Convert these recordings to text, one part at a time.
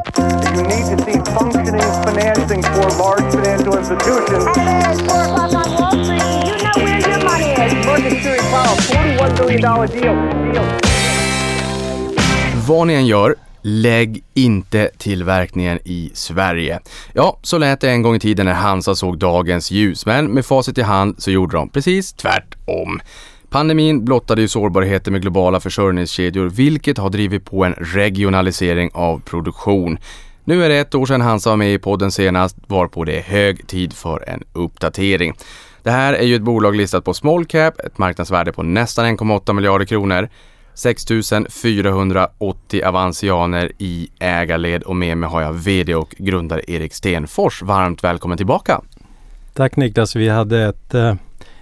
You need to see functioning financing for large financial institutions. Hey, it's 4 o'clock on Wall Street. You know where your money is. Security Powell, $41 billion deal. deal. Vad ni än gör, lägg inte tillverkningen i Sverige. Ja, så lät det en gång i tiden när Hansa såg dagens ljus, men med facit i hand så gjorde de precis tvärtom. Pandemin blottade ju sårbarheter med globala försörjningskedjor, vilket har drivit på en regionalisering av produktion. Nu är det ett år sedan Hansa var med i podden senast, varpå det är hög tid för en uppdatering. Det här är ju ett bolag listat på small cap, ett marknadsvärde på nästan 1,8 miljarder kronor. 6 480 avansianer i ägarled och med mig har jag VD och grundare Erik Stenfors. Varmt välkommen tillbaka! Tack Niklas, vi hade ett eh,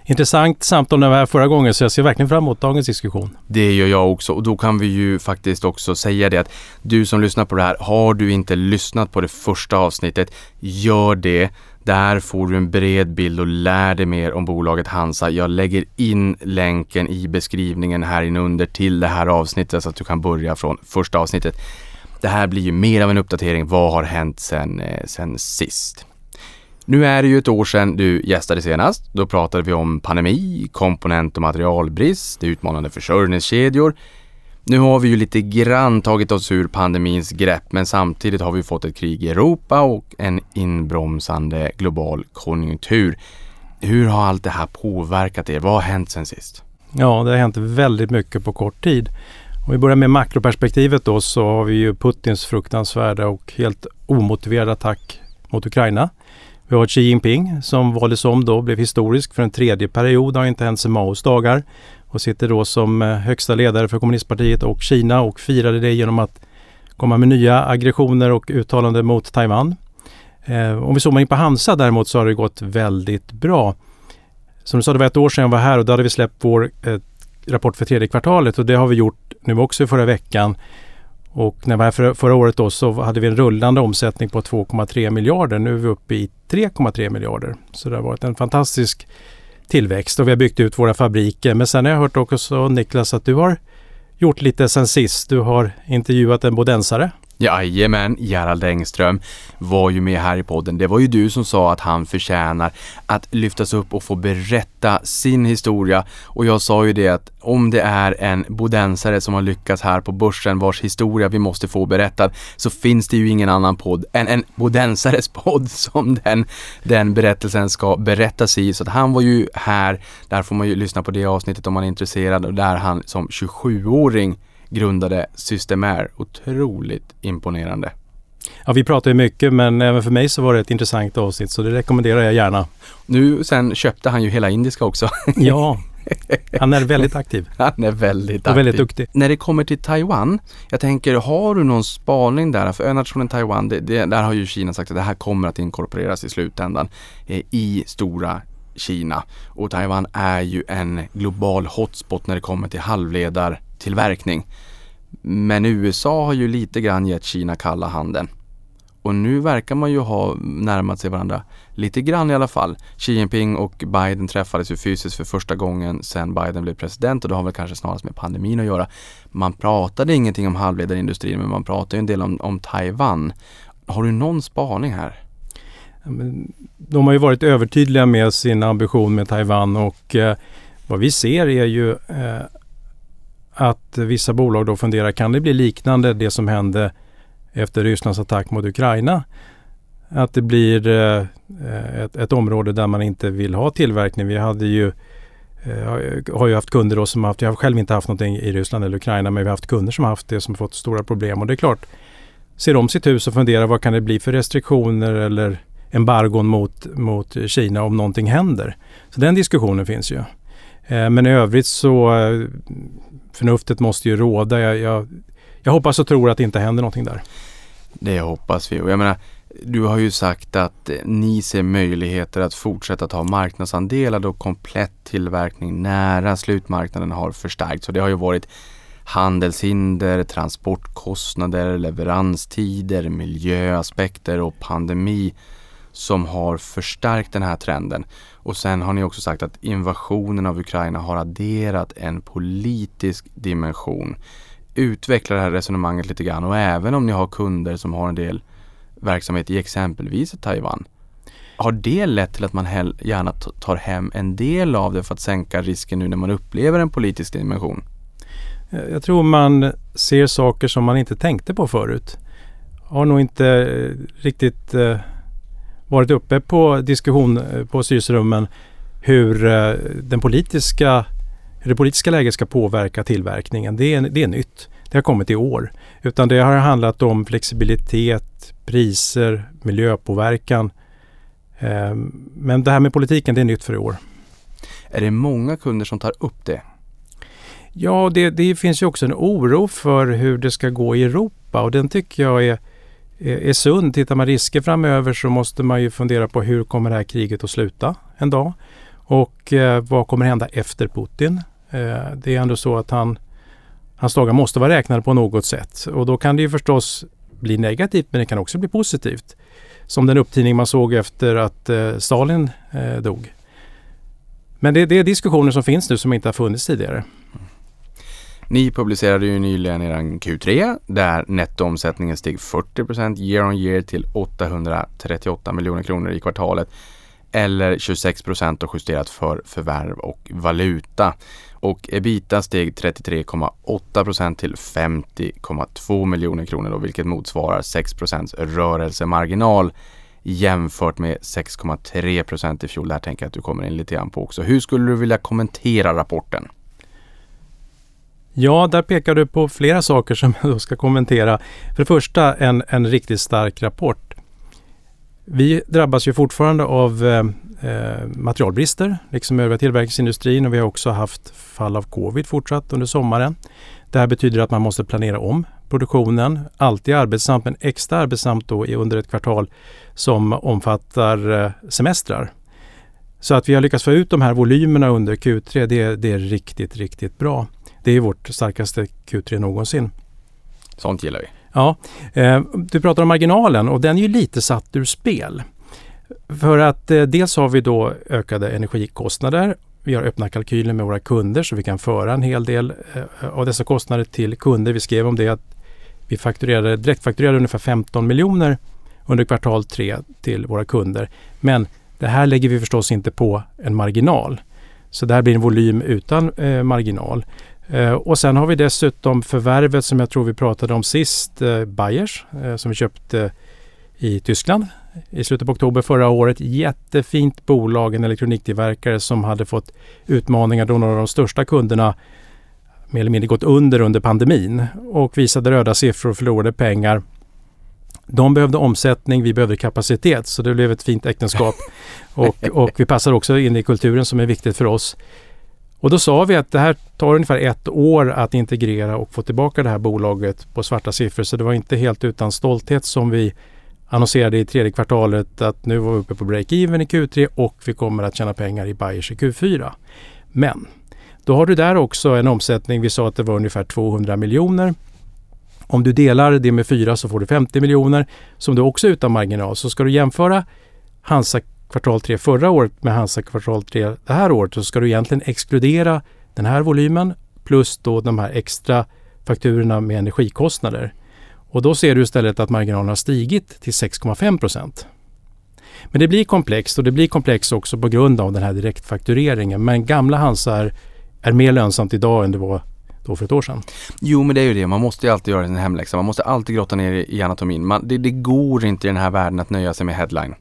intressant samtal när vi var här förra gången så jag ser verkligen fram emot dagens diskussion. Det gör jag också och då kan vi ju faktiskt också säga det att du som lyssnar på det här, har du inte lyssnat på det första avsnittet, gör det. Där får du en bred bild och lär dig mer om bolaget Hansa. Jag lägger in länken i beskrivningen här inunder till det här avsnittet så att du kan börja från första avsnittet. Det här blir ju mer av en uppdatering. Vad har hänt sen, eh, sen sist? Nu är det ju ett år sedan du gästade senast. Då pratade vi om pandemi, komponent och materialbrist, utmanande försörjningskedjor. Nu har vi ju lite grann tagit oss ur pandemins grepp men samtidigt har vi fått ett krig i Europa och en inbromsande global konjunktur. Hur har allt det här påverkat er? Vad har hänt sen sist? Ja, det har hänt väldigt mycket på kort tid. Om vi börjar med makroperspektivet då så har vi ju Putins fruktansvärda och helt omotiverade attack mot Ukraina. Vi har Xi Jinping som valdes om då, blev historisk för en tredje period, har inte hänt sedan Maos dagar och sitter då som eh, högsta ledare för kommunistpartiet och Kina och firade det genom att komma med nya aggressioner och uttalanden mot Taiwan. Eh, om vi zoomar in på Hansa däremot så har det gått väldigt bra. Som du sa, det var ett år sedan jag var här och då hade vi släppt vår eh, rapport för tredje kvartalet och det har vi gjort nu också förra veckan. Och när vi var här för, förra året då så hade vi en rullande omsättning på 2,3 miljarder. Nu är vi uppe i 3,3 miljarder. Så det har varit en fantastisk tillväxt och vi har byggt ut våra fabriker. Men sen har jag hört också Niklas att du har gjort lite sen sist. Du har intervjuat en bodensare. Jajamän, Gerald Engström var ju med här i podden. Det var ju du som sa att han förtjänar att lyftas upp och få berätta sin historia. Och jag sa ju det att om det är en bodensare som har lyckats här på börsen vars historia vi måste få berättad så finns det ju ingen annan podd än en bodensares podd som den, den berättelsen ska berättas i. Så att han var ju här, där får man ju lyssna på det avsnittet om man är intresserad och där han som 27-åring grundade Systemair. Otroligt imponerande. Ja, vi pratar ju mycket men även för mig så var det ett intressant avsnitt så det rekommenderar jag gärna. Nu sen köpte han ju hela indiska också. Ja, han är väldigt aktiv. Han är väldigt och aktiv. väldigt duktig. När det kommer till Taiwan, jag tänker, har du någon spaning där? För önationen Taiwan, det, det, där har ju Kina sagt att det här kommer att inkorporeras i slutändan eh, i stora Kina. Och Taiwan är ju en global hotspot när det kommer till tillverkning. Men USA har ju lite grann gett Kina kalla handen. Och nu verkar man ju ha närmat sig varandra lite grann i alla fall. Xi Jinping och Biden träffades ju fysiskt för första gången sedan Biden blev president och det har väl kanske snarast med pandemin att göra. Man pratade ingenting om halvledarindustrin men man pratade en del om, om Taiwan. Har du någon spaning här? De har ju varit övertydliga med sin ambition med Taiwan och eh, vad vi ser är ju eh, att vissa bolag då funderar, kan det bli liknande det som hände efter Rysslands attack mot Ukraina? Att det blir eh, ett, ett, område där man inte vill ha tillverkning. Vi hade ju eh, har ju haft kunder då som haft, jag har själv inte haft någonting i Ryssland eller Ukraina, men vi har haft kunder som haft det som fått stora problem. Och det är klart, ser om sitt hus och funderar vad kan det bli för restriktioner eller embargon mot, mot Kina om någonting händer. Så den diskussionen finns ju. Eh, men i övrigt så förnuftet måste ju råda. Jag, jag, jag hoppas och tror att det inte händer någonting där. Det hoppas vi. Och jag menar, du har ju sagt att ni ser möjligheter att fortsätta ta marknadsandelar då komplett tillverkning nära slutmarknaden har förstärkts. Så det har ju varit handelshinder, transportkostnader, leveranstider, miljöaspekter och pandemi som har förstärkt den här trenden. Och sen har ni också sagt att invasionen av Ukraina har adderat en politisk dimension. utveckla det här resonemanget lite grann och även om ni har kunder som har en del verksamhet i exempelvis Taiwan. Har det lett till att man gärna tar hem en del av det för att sänka risken nu när man upplever en politisk dimension? Eh, jag tror man ser saker som man inte tänkte på förut. Har nog inte eh, riktigt eh, varit uppe på diskussion eh, på styrelserummen hur den politiska hur det politiska läget ska påverka tillverkningen. Det är, det är nytt. Det har kommit i år. Utan det har handlat om flexibilitet, priser, miljöpåverkan. Men det här med politiken, det är nytt för i år. Är det många kunder som tar upp det? Ja, det, det, finns ju också en oro för hur det ska gå i Europa och den tycker jag är, Eh, är, sund. Tittar man risker framöver så måste man ju fundera på hur kommer det här kriget att sluta en dag? Och eh, vad kommer hända efter Putin? Eh, det är ändå så att han, hans dagar måste vara räknade på något sätt och då kan det ju förstås bli negativt men det kan också bli positivt. Som den upptidning man såg efter att eh, Stalin eh, dog. Men det, det, är diskussioner som finns nu som inte har funnits tidigare. Ni publicerade ju nyligen er Q3 där nettoomsättningen steg 40% year on year till 838 miljoner kronor i kvartalet eller 26 procent och justerat för förvärv och valuta. Och ebita steg 33,8 procent till 50,2 miljoner kronor då, vilket motsvarar 6 procents rörelsemarginal jämfört med 6,3 procent i fjol. Det här tänker jag att du kommer in lite grann på också. Hur skulle du vilja kommentera rapporten? Ja, där pekar du på flera saker som jag ska kommentera. För det första en, en riktigt stark rapport. Vi drabbas ju fortfarande av eh, eh, materialbrister, liksom övriga tillverkningsindustrin och vi har också haft fall av covid fortsatt under sommaren. Det här betyder att man måste planera om produktionen. Alltid arbetsamt, men extra arbetsamt då under ett kvartal som omfattar eh, semestrar. Så att vi har lyckats få ut de här volymerna under Q3, det, det är riktigt, riktigt bra. Det är vårt starkaste Q3 någonsin. Sånt gillar vi. Ja, eh, du pratar om marginalen och den är ju lite satt ur spel. För att eh, dels har vi då ökade energikostnader. Vi har öppna kalkyler med våra kunder så vi kan föra en hel del eh, av dessa kostnader till kunder. Vi skrev om det att vi fakturerade, direktfakturerade ungefär 15 miljoner under kvartal 3 till våra kunder. Men det här lägger vi förstås inte på en marginal. Så det här blir en volym utan eh, marginal. Eh, och sen har vi dessutom förvärvet som jag tror vi pratade om sist, eh, Bayers, eh, som vi köpte i Tyskland i slutet på oktober förra året. Jättefint bolag, en elektroniktillverkare som hade fått utmaningar då några av de största kunderna mer eller mindre gått under under pandemin och visade röda siffror och förlorade pengar. De behövde omsättning, vi behövde kapacitet så det blev ett fint äktenskap. och, och vi passar också in i kulturen som är viktigt för oss. Och då sa vi att det här tar ungefär ett år att integrera och få tillbaka det här bolaget på svarta siffror. Så det var inte helt utan stolthet som vi annonserade i tredje kvartalet att nu var vi uppe på break-even i Q3 och vi kommer att tjäna pengar i Bayers i Q4. Men då har du där också en omsättning. Vi sa att det var ungefär 200 miljoner. Om du delar det med fyra så får du 50 miljoner som du också är utan marginal. Så ska du jämföra Hansa kvartal 3 förra året med Hansa kvartal 3 det här året så ska du egentligen exkludera den här volymen plus då de här extra fakturorna med energikostnader. Och då ser du istället att marginalen har stigit till 6,5 procent. Men det blir komplext och det blir komplext också på grund av den här direktfaktureringen. Men gamla Hansa är, är mer lönsamt idag än det var då för ett år sedan. Jo men det är ju det, man måste ju alltid göra sin hemläxa. Man måste alltid grotta ner i anatomin. Man, det, det går inte i den här världen att nöja sig med headline.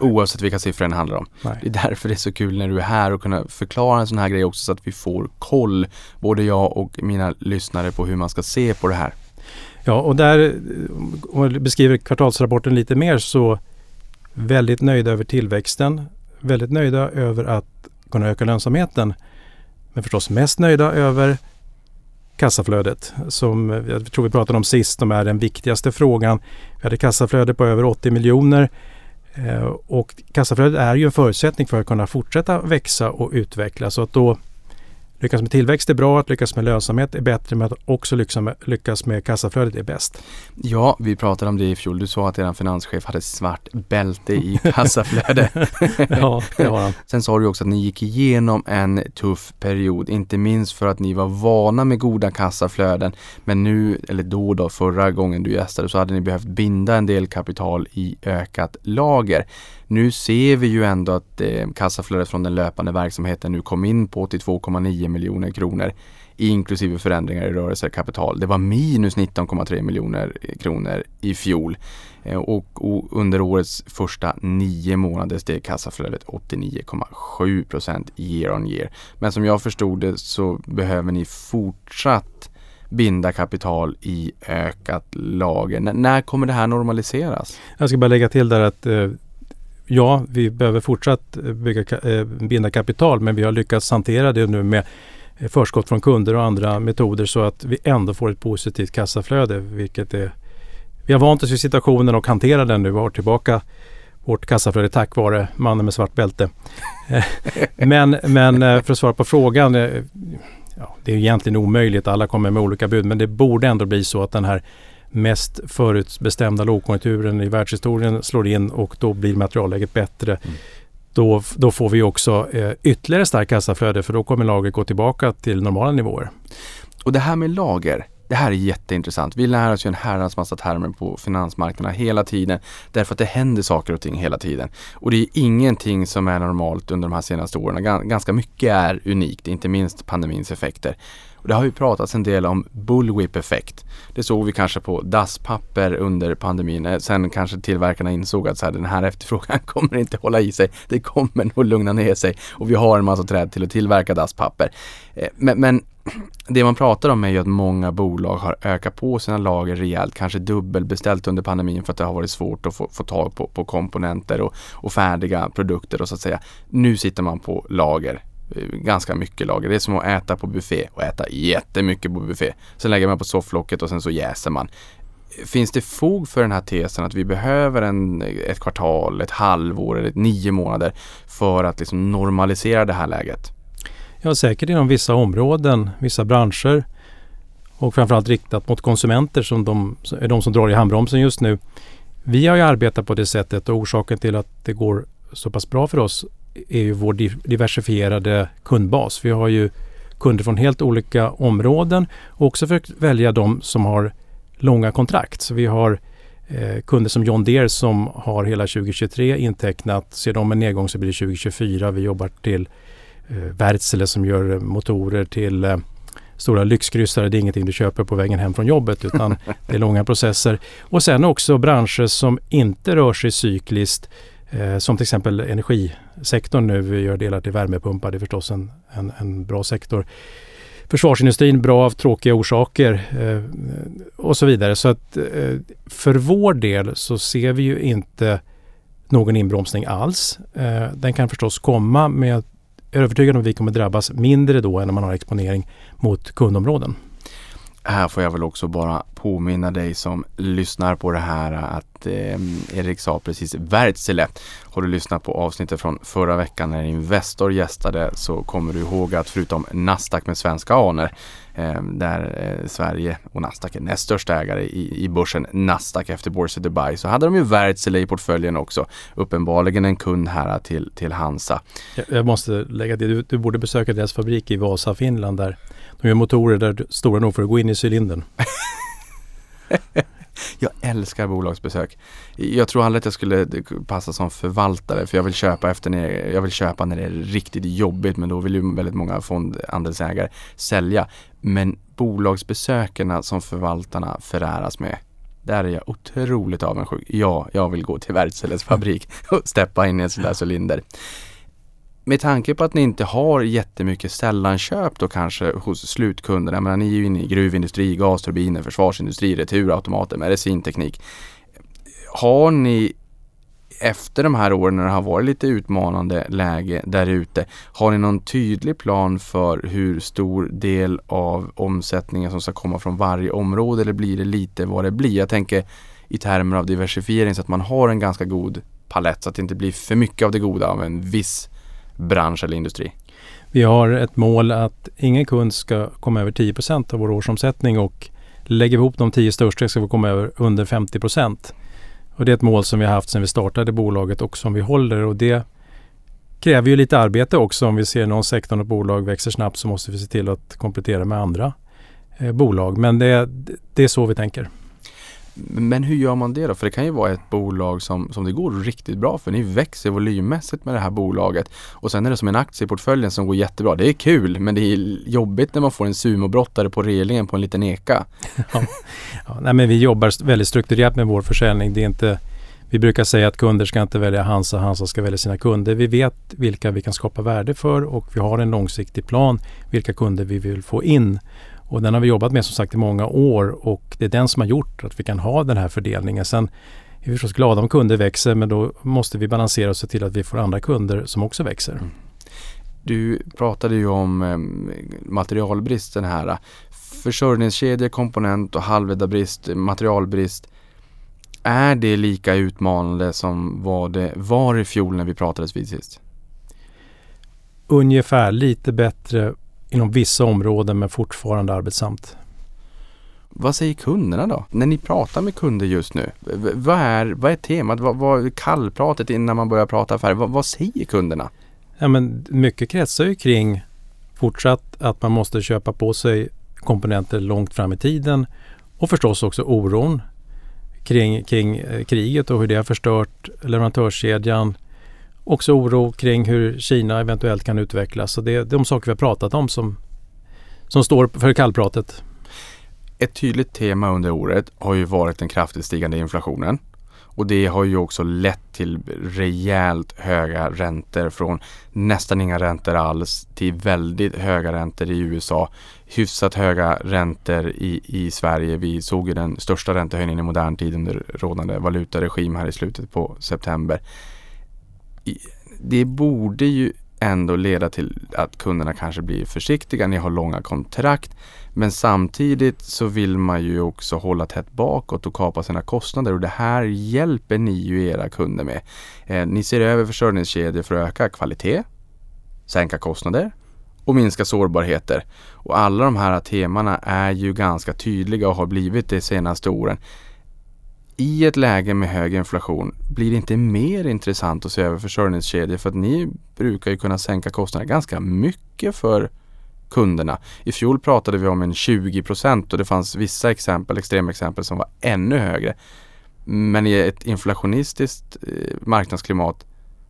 Oavsett vilka siffror den handlar om. Nej. Det är därför det är så kul när du är här och kunna förklara en sån här grej också så att vi får koll, både jag och mina lyssnare på hur man ska se på det här. Ja, och där, om jag beskriver kvartalsrapporten lite mer så väldigt nöjda över tillväxten, väldigt nöjda över att kunna öka lönsamheten. Men förstås mest nöjda över kassaflödet som jag tror vi pratade om sist, som är den viktigaste frågan. Vi hade kassaflöde på över 80 miljoner Eh, och kassaflödet är ju en förutsättning för att kunna fortsätta växa och utvecklas. Så att då lyckas med tillväxt är bra, att lyckas med lönsamhet är bättre men att också lyckas med, lyckas med kassaflödet är bäst. Ja, vi pratade om det i fjol. Du sa att er finanschef hade svart bälte i kassaflöde. ja, det har han. Sen sa du också att ni gick igenom en tuff period, inte minst för att ni var vana med goda kassaflöden. Men nu, eller då då, förra gången du gästade så hade ni behövt binda en del kapital i ökat lager. Nu ser vi ju ändå att eh, kassaflödet från den löpande verksamheten nu kom in på 82,9 miljoner kronor inklusive förändringar i rörelsekapital. Det var minus 19,3 miljoner eh, kronor i fjol eh, och, och, under årets första nio månader steg kassaflödet 89,7 procent year on year. Men som jag förstod det så behöver ni fortsatt binda kapital i ökat lager. N när kommer det här normaliseras? Jag ska bara lägga till där att eh, ja, vi behöver fortsatt eh, bygga, eh, binda kapital men vi har lyckats hantera det nu med eh, förskott från kunder och andra metoder så att vi ändå får ett positivt kassaflöde. Vilket är, vi har vant oss vid situationen och hanterar den nu. Vi har tillbaka vårt kassaflöde tack vare mannen med svart bälte. men, men för att svara på frågan. Ja, det är egentligen omöjligt, alla kommer med olika bud. Men det borde ändå bli så att den här mest förutbestämda lågkonjunkturen i världshistorien slår in och då blir materialläget bättre. Mm då, då får vi också eh, ytterligare starkt kassaflöde för då kommer lagret gå tillbaka till normala nivåer. Och det här med lager, det här är jätteintressant. Vi lär oss ju en herrans massa termer på finansmarknaderna hela tiden därför att det händer saker och ting hela tiden. Och det är ingenting som är normalt under de här senaste åren. Ganska mycket är unikt, inte minst pandemins effekter. Och det har ju pratats en del om bullwhip-effekt. Det såg vi kanske på dasspapper under pandemin. Eh, sen kanske tillverkarna insåg att så här, den här efterfrågan kommer inte hålla i sig. Det kommer nog lugna ner sig och vi har en massa träd till att tillverka dasspapper. Eh, men, men det man pratar om är ju att många bolag har ökat på sina lager rejält, kanske dubbelbeställt under pandemin för att det har varit svårt att få, få tag på, på komponenter och, och färdiga produkter och så att säga. Nu sitter man på lager Eh, ganska mycket lager. Det är som att äta på buffé och äta jättemycket på buffé. Sen lägger man på sofflocket och sen så jäser man. Finns det fog för den här tesen att vi behöver en, ett kvartal, ett halvår eller ett nio månader för att liksom normalisera det här läget? Ja, säkert inom vissa områden, vissa branscher och framförallt riktat mot konsumenter som de, är de som drar i handbromsen just nu. Vi har ju arbetat på det sättet och orsaken till att det går så pass bra för oss är ju vår diversifierade kundbas. Vi har ju kunder från helt olika områden och också försökt välja de som har långa kontrakt. Så vi har eh, kunder som John Deere som har hela 2023 intecknat. Ser de en nedgång så blir det 2024. Vi jobbar till eh, Wärtsilä som gör motorer till eh, stora lyxkryssare. Det är ingenting du köper på vägen hem från jobbet utan det är långa processer. Och sen också branscher som inte rör sig cykliskt Eh, som till exempel sektorn nu gör delar till värmepumpar. Det är förstås en, en, en bra sektor. Försvarsindustrin bra av tråkiga orsaker eh, och så vidare. Så att eh, för vår del så ser vi ju inte någon inbromsning alls. Eh, den kan förstås komma men jag är övertygad om att vi kommer drabbas mindre då än om man har exponering mot kundområden. Här får jag väl också bara påminna dig som lyssnar på det här att eh, Erik sa precis Wärtsilä. Har du lyssnat på avsnittet från förra veckan när Investor gästade så kommer du ihåg att förutom Nasdaq med svenska aner där eh, Sverige och Nasdaq är näst största ägare i, i börsen Nasdaq efter Borsa Dubai så hade de ju Wärtsilä i portföljen också. Uppenbarligen en kund här till, till Hansa. Jag, jag måste lägga till, du, du borde besöka deras fabrik i Vasa, Finland där de gör motorer där stora nog för att gå in i cylindern. jag älskar bolagsbesök. Jag tror aldrig att jag skulle passa som förvaltare för jag vill köpa efter när jag vill köpa när det är riktigt jobbigt men då vill ju väldigt många fondandelsägare sälja. Men bolagsbesökerna som förvaltarna föräras med där är jag otroligt avundsjuk. Ja, jag vill gå till Wärtsiläs fabrik och steppa in i en sån där cylinder med tanke på att ni inte har jättemycket sällanköp då kanske hos slutkunderna, men ni är ju inne i gruvindustri, gasturbiner, försvarsindustri, returautomater, medicinteknik. Har ni efter de här åren när det har varit lite utmanande läge där ute, har ni någon tydlig plan för hur stor del av omsättningen som ska komma från varje område eller blir det lite vad det blir? Jag tänker i termer av diversifiering så att man har en ganska god palett så att det inte blir för mycket av det goda av en viss bransch eller industri? Vi har ett mål att ingen kund ska komma över 10% av vår årsomsättning och lägger vi ihop de 10 största ska vi komma över under 50 Och det är ett mål som vi har haft sedan vi startade bolaget och som vi håller och det kräver ju lite arbete också. Om vi ser någon sektor och bolag växer snabbt så måste vi se till att komplettera med andra eh, bolag. Men det, det är så vi tänker. Men hur gör man det då? För det kan ju vara ett bolag som, som det går riktigt bra för. Ni växer volymmässigt med det här bolaget. Och sen är det som en aktie i portföljen som går jättebra. Det är kul men det är jobbigt när man får en sumobrottare på relingen på en liten eka. ja. ja, nej, men vi jobbar väldigt strukturerat med vår försäljning. Det är inte, vi brukar säga att kunder ska inte välja Hansa, Hansa ska välja sina kunder. Vi vet vilka vi kan skapa värde för och vi har en långsiktig plan vilka kunder vi vill få in. Och den har vi jobbat med som sagt i många år och det är den som har gjort att vi kan ha den här fördelningen. Sen är vi förstås glada om kunder växer men då måste vi balansera och se till att vi får andra kunder som också växer. Mm. Du pratade ju om eh, materialbristen här. Försörjningskedja, komponent och halvledarbrist, materialbrist. Är det lika utmanande som vad det var i fjol när vi pratades vid sist? Ungefär lite bättre inom vissa områden men fortfarande arbetsamt. Vad säger kunderna då? När ni pratar med kunder just nu, vad är, vad är temat? Vad, vad kallpratet innan man börjar prata affärer? Vad, vad säger kunderna? Ja, men mycket kretsar ju kring fortsatt att man måste köpa på sig komponenter långt fram i tiden och förstås också oron kring, kring eh, kriget och hur det har förstört leverantörskedjan också oro kring hur Kina eventuellt kan utvecklas. Så det är de saker vi har pratat om som, som står för kallpratet. Ett tydligt tema under året har ju varit den kraftigt stigande inflationen. Och det har ju också lett till rejält höga räntor från nästan inga räntor alls till väldigt höga räntor i USA. Hyfsat höga räntor i, i Sverige. Vi såg ju den största räntehöjningen i modern tid under rådande valutaregim här i slutet på september det borde ju ändå leda till att kunderna kanske blir försiktiga. Ni har långa kontrakt. Men samtidigt så vill man ju också hålla tätt bakåt och kapa sina kostnader och det här hjälper ni ju era kunder med. Eh, ni ser över försörjningskedjor för att öka kvalitet, sänka kostnader och minska sårbarheter. Och alla de här temana är ju ganska tydliga och har blivit det de senaste åren i ett läge med hög inflation blir det inte mer intressant att se över försörjningskedjor för att ni brukar ju kunna sänka kostnaderna ganska mycket för kunderna. I fjol pratade vi om en 20 procent och det fanns vissa exempel, extremexempel som var ännu högre. Men i ett inflationistiskt eh, marknadsklimat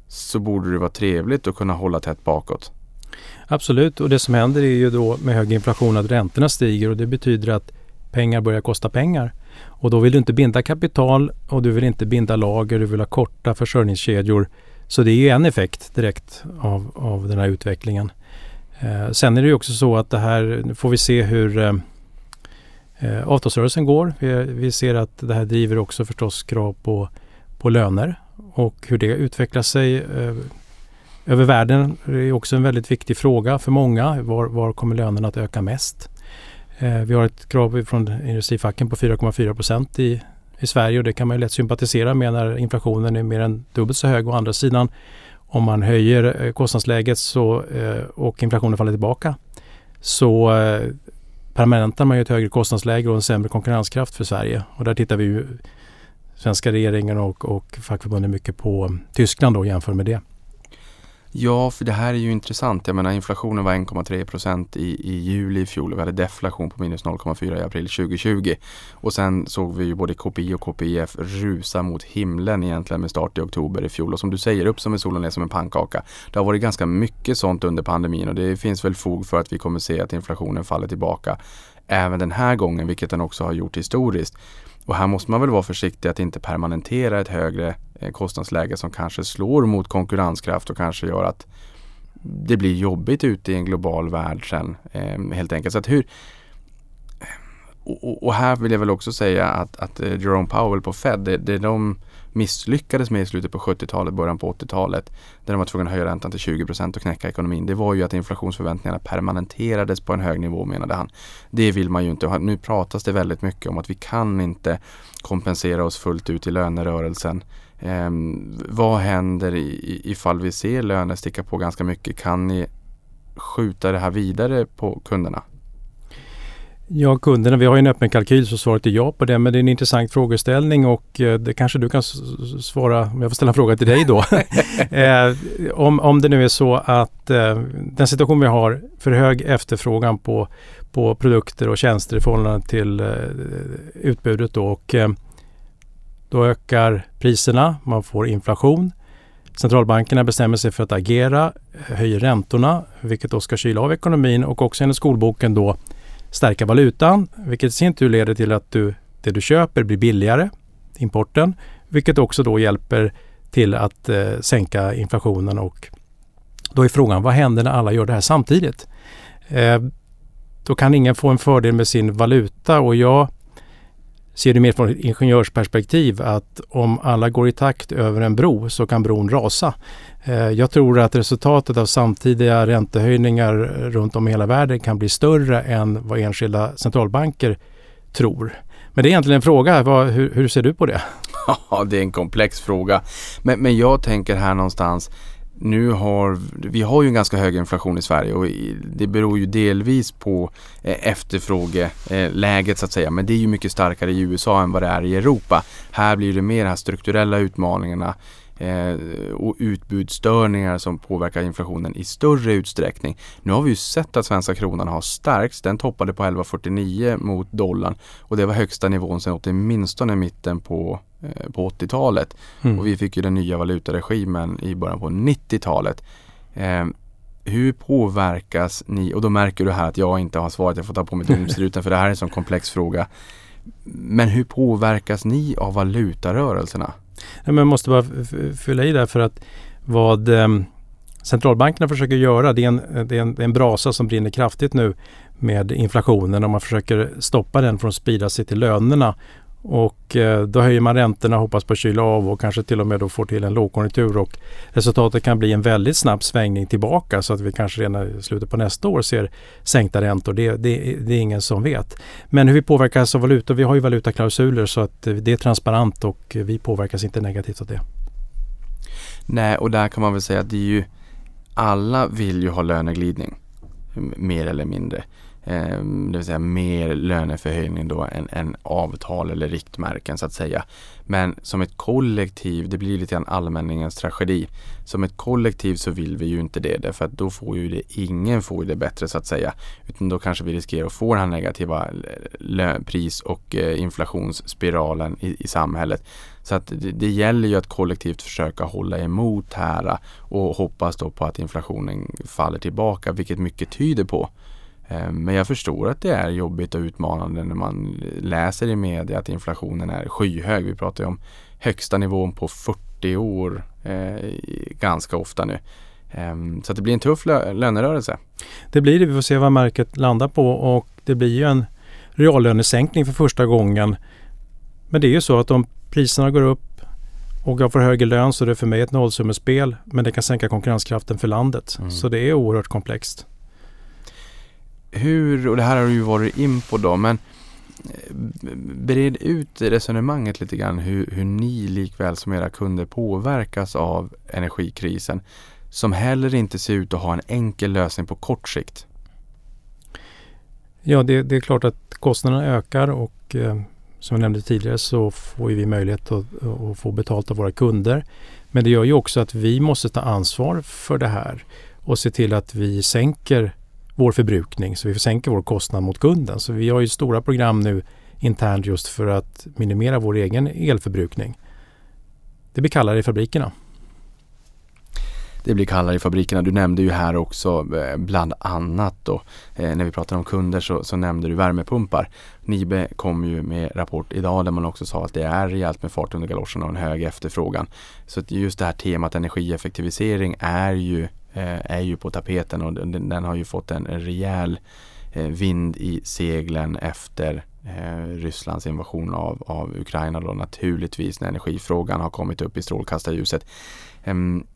så borde det vara trevligt att kunna hålla tätt bakåt. Absolut och det som händer är ju då med hög inflation att räntorna stiger och det betyder att pengar börjar kosta pengar. Och då vill du inte binda kapital och du vill inte binda lager, du vill ha korta försörjningskedjor. Så det är en effekt direkt av, av den här utvecklingen. Eh, sen är det ju också så att det här, nu får vi se hur eh, eh, avtalsrörelsen går. Vi, vi, ser att det här driver också förstås krav på, på löner och hur det utvecklar sig eh, över världen är också en väldigt viktig fråga för många. Var, var kommer lönerna att öka mest? Eh, vi har ett krav från industrifacken på 4,4 procent i, i Sverige och det kan man ju lätt sympatisera med när inflationen är mer än dubbelt så hög. Å andra sidan om man höjer eh, kostnadsläget så, eh, och inflationen faller tillbaka så permanentar man ju ett högre kostnadsläge och en sämre konkurrenskraft för Sverige. Och där tittar vi ju svenska regeringen och, och fackförbunden mycket på Tyskland och jämför med det. Ja, för det här är ju intressant. Jag menar inflationen var 1,3 procent i, i juli i fjol och vi hade deflation på minus 0,4 i april 2020. Och sen såg vi ju både KPI och KPIF rusa mot himlen egentligen med start i oktober i fjol. Och som du säger, upp som en sol och ner som en pannkaka. Det har varit ganska mycket sånt under pandemin och det finns väl fog för att vi kommer se att inflationen faller tillbaka även den här gången, vilket den också har gjort historiskt. Och här måste man väl vara försiktig att inte permanentera ett högre eh, kostnadsläge som kanske slår mot konkurrenskraft och kanske gör att det blir jobbigt ute i en global värld sen eh, helt enkelt. Så att hur, eh, och, här vill jag väl också säga att, att Jerome Powell på Fed, det, det de misslyckades med i slutet på 70-talet, början på 80-talet, där de var tvungna att höja räntan till 20% och knäcka ekonomin, det var ju att inflationsförväntningarna permanenterades på en hög nivå menade han. Det vill man ju inte. Nu pratas det väldigt mycket om att vi kan inte kompensera oss fullt ut i lönerörelsen. Eh, vad händer i, ifall vi ser löner sticka på ganska mycket? Kan ni skjuta det här vidare på kunderna? Ja, kunderna, vi har ju en öppen kalkyl så svaret är ja på det. Men det är en intressant frågeställning och eh, det kanske du kan svara, om jag får ställa en fråga till dig då. eh, om, om det nu är så att eh, den situation vi har för hög efterfrågan på, på produkter och tjänster i förhållande till eh, utbudet då och då ökar priserna, man får inflation. Centralbankerna bestämmer sig för att agera, höjer räntorna, vilket då ska kyla av ekonomin och också enligt skolboken då stärka valutan, vilket i sin tur leder till att du, det du köper blir billigare, importen, vilket också då hjälper till att eh, sänka inflationen och då är frågan vad händer när alla gör det här samtidigt? Eh, då kan ingen få en fördel med sin valuta och jag ser det mer från ett ingenjörsperspektiv att om alla går i takt över en bro så kan bron rasa. Eh, jag tror att resultatet av samtidiga räntehöjningar runt om i hela världen kan bli större än vad enskilda centralbanker tror. Men det är egentligen en fråga. Vad, hur, hur, ser du på det? Ja, det är en komplex fråga. Men, men jag tänker här någonstans nu har vi har ju en ganska hög inflation i Sverige och det beror ju delvis på eh, efterfrågeläget eh, så att säga. Men det är ju mycket starkare i USA än vad det är i Europa. Här blir det mer de här strukturella utmaningarna och utbudsstörningar som påverkar inflationen i större utsträckning. Nu har vi ju sett att svenska kronan har stärkts. Den toppade på 11,49 mot dollarn och det var högsta nivån sedan åtminstone mitten på Eh, på 80-talet. Mm. Och vi fick ju den nya valutaregimen i början på 90-talet. Eh, hur påverkas ni, och då märker du här att jag inte har svarat, jag får ta på mig domstruten för det här är en sån komplex fråga. Men hur påverkas ni av valutarörelserna? Men jag måste bara fylla i där för att vad eh, centralbankerna försöker göra det är, en, det, är en, det är en brasa som brinner kraftigt nu med inflationen och man försöker stoppa den från att sprida sig till lönerna och eh, då höjer man räntorna, hoppas på att kyla av och kanske till och med då får till en lågkonjunktur och resultatet kan bli en väldigt snabb svängning tillbaka så att vi kanske redan i slutet på nästa år ser sänkta räntor. Det, det, det är ingen som vet. Men hur vi påverkas av valuta, vi har ju valutaklausuler så att eh, det är transparent och vi påverkas inte negativt av det. Nej, och där kan man väl säga att det är ju alla vill ju ha löneglidning mer eller mindre. Eh, det vill säga mer löneförhöjning då än, än avtal eller riktmärken så att säga. Men som ett kollektiv, det blir lite grann allmänningens tragedi. Som ett kollektiv så vill vi ju inte det därför att då får ju det, ingen får det bättre så att säga. Utan då kanske vi riskerar att få den här negativa eh, pris och eh, inflationsspiralen i, i samhället. Så att det, det, gäller ju att kollektivt försöka hålla emot här och hoppas då på att inflationen faller tillbaka, vilket mycket tyder på. Eh, men jag förstår att det är jobbigt och utmanande när man läser i media att inflationen är skyhög. Vi pratar ju om högsta nivån på 40 år eh, ganska ofta nu. Eh, så det blir en tuff lö lönerörelse. Det blir det. Vi får se vad märket landar på och det blir ju en reallönesänkning för första gången. Men det är ju så att om priserna går upp och jag får högre lön så är det för mig ett nollsummespel men det kan sänka konkurrenskraften för landet. Mm. Så det är oerhört komplext hur, och det här har du ju varit in på då, men eh, bred ut resonemanget lite grann hur, hur ni likväl som era kunder påverkas av energikrisen som heller inte ser ut att ha en enkel lösning på kort sikt. Ja, det, det är klart att kostnaderna ökar och eh, som jag nämnde tidigare så får vi möjlighet att, att, få betalt av våra kunder. Men det gör ju också att vi måste ta ansvar för det här och se till att vi sänker vår förbrukning så vi sänker vår kostnad mot kunden. Så vi har ju stora program nu internt just för att minimera vår egen elförbrukning. Det blir kallare i fabrikerna. Det blir kallare i fabrikerna. Du nämnde ju här också eh, bland annat då eh, när vi pratar om kunder så, så, nämnde du värmepumpar. Nibe kom ju med rapport idag där man också sa att det är rejält med fart under galoscherna och en hög efterfrågan. Så just det här temat energieffektivisering är ju Eh, är ju på tapeten och den, den har ju fått en, rejäl eh, vind i seglen efter eh, Rysslands invasion av, av Ukraina då naturligtvis när energifrågan har kommit upp i strålkastarljuset. Ehm,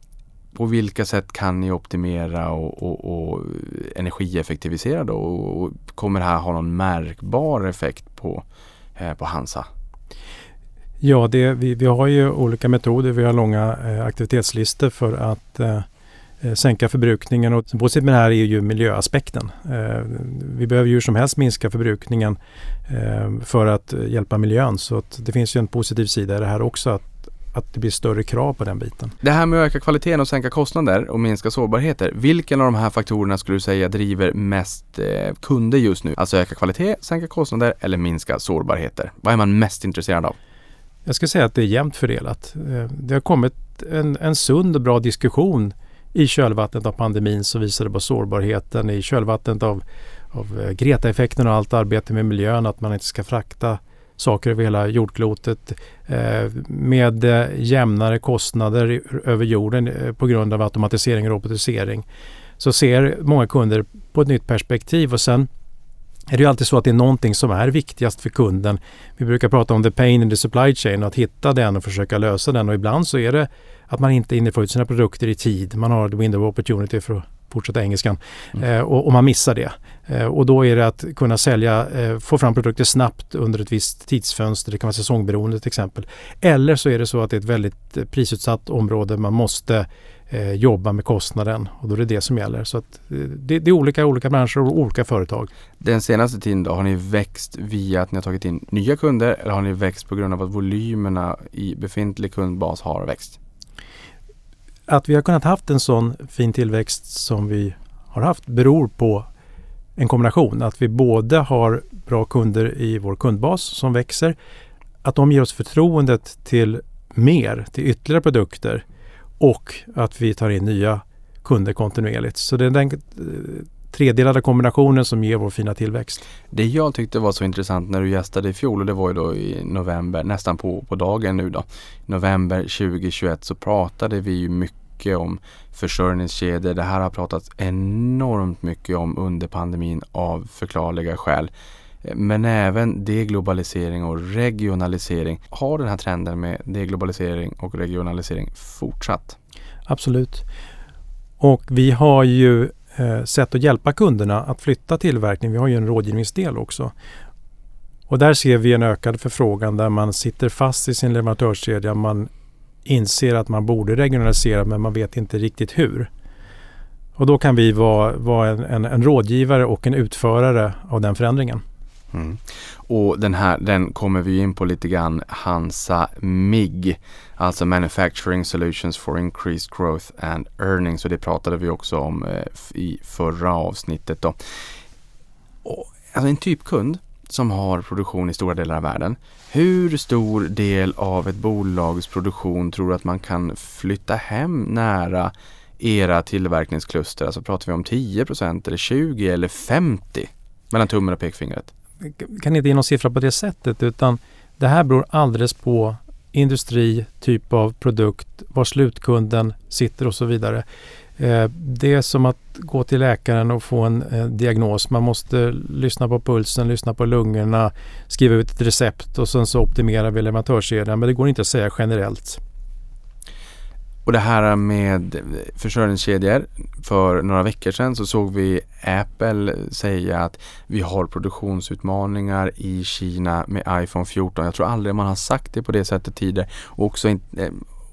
på vilka sätt kan ni optimera och, och, och energieffektivisera då? Och, kommer det här ha någon märkbar effekt på, eh, på Hansa? Ja, det, vi, vi har ju olika metoder. Vi har långa eh, aktivitetslistor för att eh, sänka förbrukningen och positivt med det här är ju miljöaspekten. Eh, vi behöver ju som helst minska förbrukningen eh, för att hjälpa miljön så att det finns ju en positiv sida i det här också att att det blir större krav på den biten. Det här med att öka kvaliteten och sänka kostnader och minska sårbarheter. Vilken av de här faktorerna skulle du säga driver mest eh, kunder just nu? Alltså öka kvalitet, sänka kostnader eller minska sårbarheter? Vad är man mest intresserad av? Jag ska säga att det är jämnt fördelat. Eh, det har kommit en, en sund och bra diskussion i kölvattnet av pandemin som visade på sårbarheten, i kölvattnet av, av eh, Greta-effekten och allt arbete med miljön, att man inte ska frakta saker över hela jordklotet eh, med eh, jämnare kostnader över jorden eh, på grund av automatisering och robotisering. Så ser många kunder på ett nytt perspektiv och sen är det ju alltid så att det är någonting som är viktigast för kunden. Vi brukar prata om the pain in the supply chain och att hitta den och försöka lösa den och ibland så är det att man inte hinner få ut sina produkter i tid. Man har the window of opportunity för att fortsätta engelskan. Mm. Eh, och, och, man missar det. Eh, och då är det att kunna sälja, eh, få fram produkter snabbt under ett visst tidsfönster. Det kan vara säsongberoende till exempel. Eller så är det så att det är ett väldigt eh, prisutsatt område. Man måste eh, jobba med kostnaden och då är det det som gäller. Så att, eh, det, det, är olika olika branscher och olika företag. Den senaste tiden då, har ni växt via att ni har tagit in nya kunder eller har ni växt på grund av att volymerna i befintlig kundbas har växt? Att vi har kunnat haft en sån fin tillväxt som vi har haft beror på en kombination. Att vi både har bra kunder i vår kundbas som växer, att de ger oss förtroendet till mer, till ytterligare produkter och att vi tar in nya kunder kontinuerligt. Så det är den eh, tredelade kombinationen som ger vår fina tillväxt. Det jag tyckte var så intressant när du gästade i fjol och det var ju då i november, nästan på, på dagen nu då. November 2021 så pratade vi ju mycket om försörjningskedjor. Det här har pratats enormt mycket om under pandemin av förklarliga skäl. Men även deglobalisering och regionalisering. Har den här trenden med deglobalisering och regionalisering fortsatt? Absolut. Och vi har ju eh, sätt att hjälpa kunderna att flytta tillverkning. Vi har ju en rådgivningsdel också. Och där ser vi en ökad förfrågan där man sitter fast i sin leverantörskedja. Man inser att man borde regionalisera men man vet inte riktigt hur. Och då kan vi vara, vara en, en, en rådgivare och en utförare av den förändringen. Mm. Och den här den kommer vi in på lite grann, Hansa MIG, alltså Manufacturing Solutions for Increased Growth and Earnings och det pratade vi också om eh, i förra avsnittet då. Och, alltså en typkund som har produktion i stora delar av världen. Hur stor del av ett bolags produktion tror du att man kan flytta hem nära era tillverkningskluster? Alltså pratar vi om 10 eller 20 eller 50 mellan tummen och pekfingret? kan inte ge någon siffra på det sättet utan det här beror alldeles på industri, typ av produkt, var slutkunden sitter och så vidare. Eh, det är som att gå till läkaren och få en diagnos. Man måste lyssna på pulsen, lyssna på lungorna, skriva ut ett recept och sen så optimerar vi leverantörskedjan. Men det går inte att säga generellt. Och det här med försörjningskedjor. För några veckor sedan så såg vi Apple säga att vi har produktionsutmaningar i Kina med iPhone 14. Jag tror aldrig man har sagt det på det sättet tidigare. Och också eh,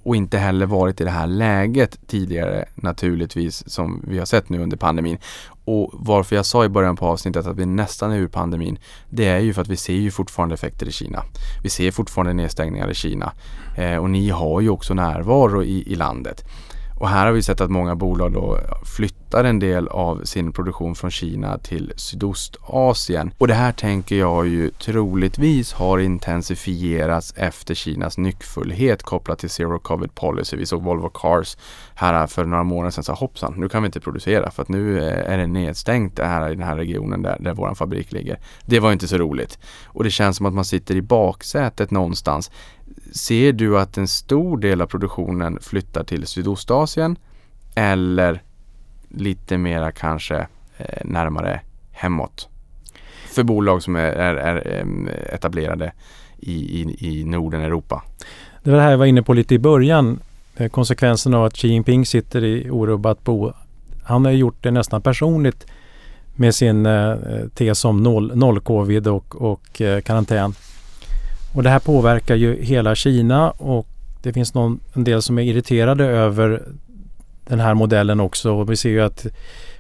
och inte heller varit i det här läget tidigare naturligtvis som vi har sett nu under pandemin. Och varför jag sa i början på avsnittet att vi nästan är ur pandemin det är ju för att vi ser ju fortfarande effekter i Kina. Vi ser fortfarande nedstängningar i Kina eh, och ni har ju också närvaro i, i landet. Och här har vi sett att många bolag då flyttar en del av sin produktion från Kina till Sydostasien. Och det här tänker jag ju troligtvis har intensifierats efter Kinas nyckfullhet kopplat till Zero Covid Policy. Vi såg Volvo Cars här för några månader sedan sa hoppsan, nu kan vi inte producera för att nu eh, är det nedstängt här i den här regionen där, där vår fabrik ligger. Det var inte så roligt. Och det känns som att man sitter i baksätet någonstans Ser du att en stor del av produktionen flyttar till Sydostasien eller lite mera kanske eh, närmare hemåt? För bolag som är, är, är etablerade i, i, i Norden, Europa. Det var det här jag var inne på lite i början. Eh, konsekvensen av att Xi Jinping sitter i orubbat bo. Han har gjort det nästan personligt med sin eh, eh tes om noll, noll covid och, och eh, karantän. Och det här påverkar ju hela Kina och det finns någon, en del som är irriterade över den här modellen också. Och vi ser ju att